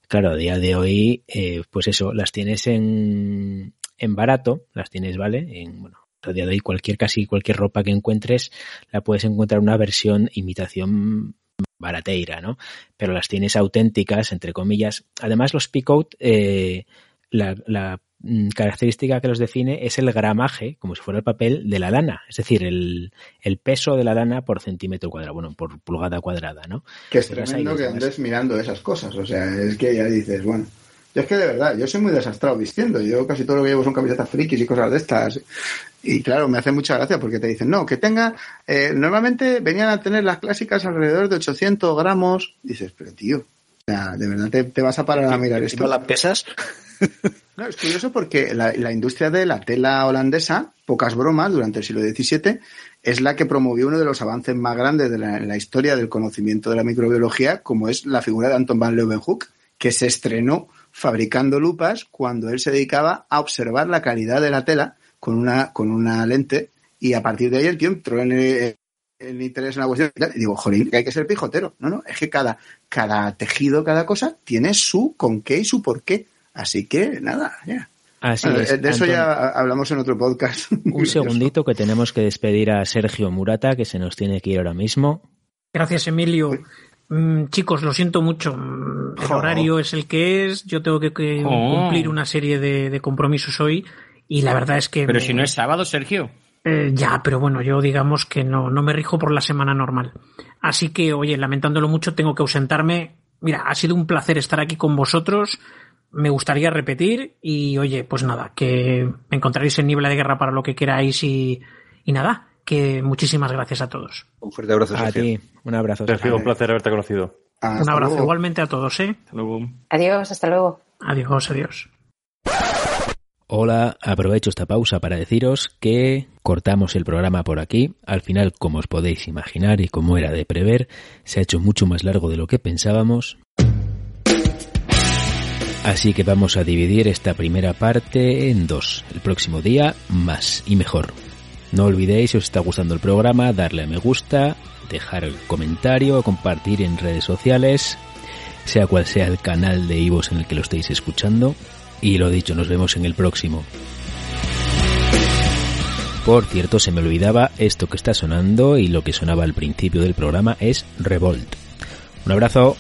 Claro, a día de hoy, eh, pues eso, las tienes en, en barato, las tienes, ¿vale? En, bueno, a día de hoy cualquier, casi cualquier ropa que encuentres, la puedes encontrar una versión imitación barateira, ¿no? Pero las tienes auténticas, entre comillas. Además, los picout, eh, la, la mm, característica que los define es el gramaje, como si fuera el papel, de la lana. Es decir, el, el peso de la lana por centímetro cuadrado, bueno, por pulgada cuadrada, ¿no? Que es Pero tremendo que andes mirando esas cosas. O sea, es que ya dices, bueno. Yo es que de verdad, yo soy muy desastrado vistiendo. Yo casi todo lo que llevo son camisetas frikis y cosas de estas. Y claro, me hace mucha gracia porque te dicen, no, que tenga. eh, normalmente venían a tener las clásicas alrededor de 800 gramos. Dices, pero tío, de verdad te, te vas a parar a mirar esto. ¿No la pesas? <laughs> No, es curioso porque la, la industria de la tela holandesa, pocas bromas, durante el siglo XVII, es la que promovió uno de los avances más grandes de la, en la historia del conocimiento de la microbiología, como es la figura de Anton van Leeuwenhoek, que se estrenó fabricando lupas cuando él se dedicaba a observar la calidad de la tela con una, con una lente y a partir de ahí el tío entró en el, el interés en la cuestión y tal, y digo, jolín, que hay que ser pijotero. No, no, es que cada, cada tejido, cada cosa tiene su con qué y su por qué. Así que nada, ya. Así Bueno, es, de eso ya hablamos en otro podcast. Un <laughs> segundito que tenemos que despedir a Sergio Murata, que se nos tiene que ir ahora mismo. Gracias, Emilio. Mm, chicos, lo siento mucho. Mm, El horario es el que es. Yo tengo que, cumplir una serie de, de compromisos hoy. Y la verdad es que. Pero me- si no es sábado, Sergio. Eh, ya, pero bueno, yo digamos que no, no me rijo por la semana normal. Así que, oye, lamentándolo mucho, tengo que ausentarme. Mira, ha sido un placer estar aquí con vosotros. Me gustaría repetir y, oye, pues nada, que me encontraréis en Niebla de Guerra para lo que queráis y, y nada, que muchísimas gracias a todos. Un fuerte abrazo, A Sergio. ti, un abrazo. Sergio, un placer haberte conocido. Hasta un abrazo luego. igualmente a todos, ¿eh? Hasta luego. Adiós, hasta luego. Adiós, adiós. Hola, aprovecho esta pausa para deciros que cortamos el programa por aquí. Al final, como os podéis imaginar y como era de prever, se ha hecho mucho más largo de lo que pensábamos. Así que vamos a dividir esta primera parte en dos. El próximo día, más y mejor. No olvidéis, si os está gustando el programa, darle a me gusta, dejar el comentario, compartir en redes sociales, sea cual sea el canal de Ivos en el que lo estéis escuchando. Y lo dicho, nos vemos en el próximo. Por cierto, se me olvidaba esto que está sonando y lo que sonaba al principio del programa es Revolt. Un abrazo.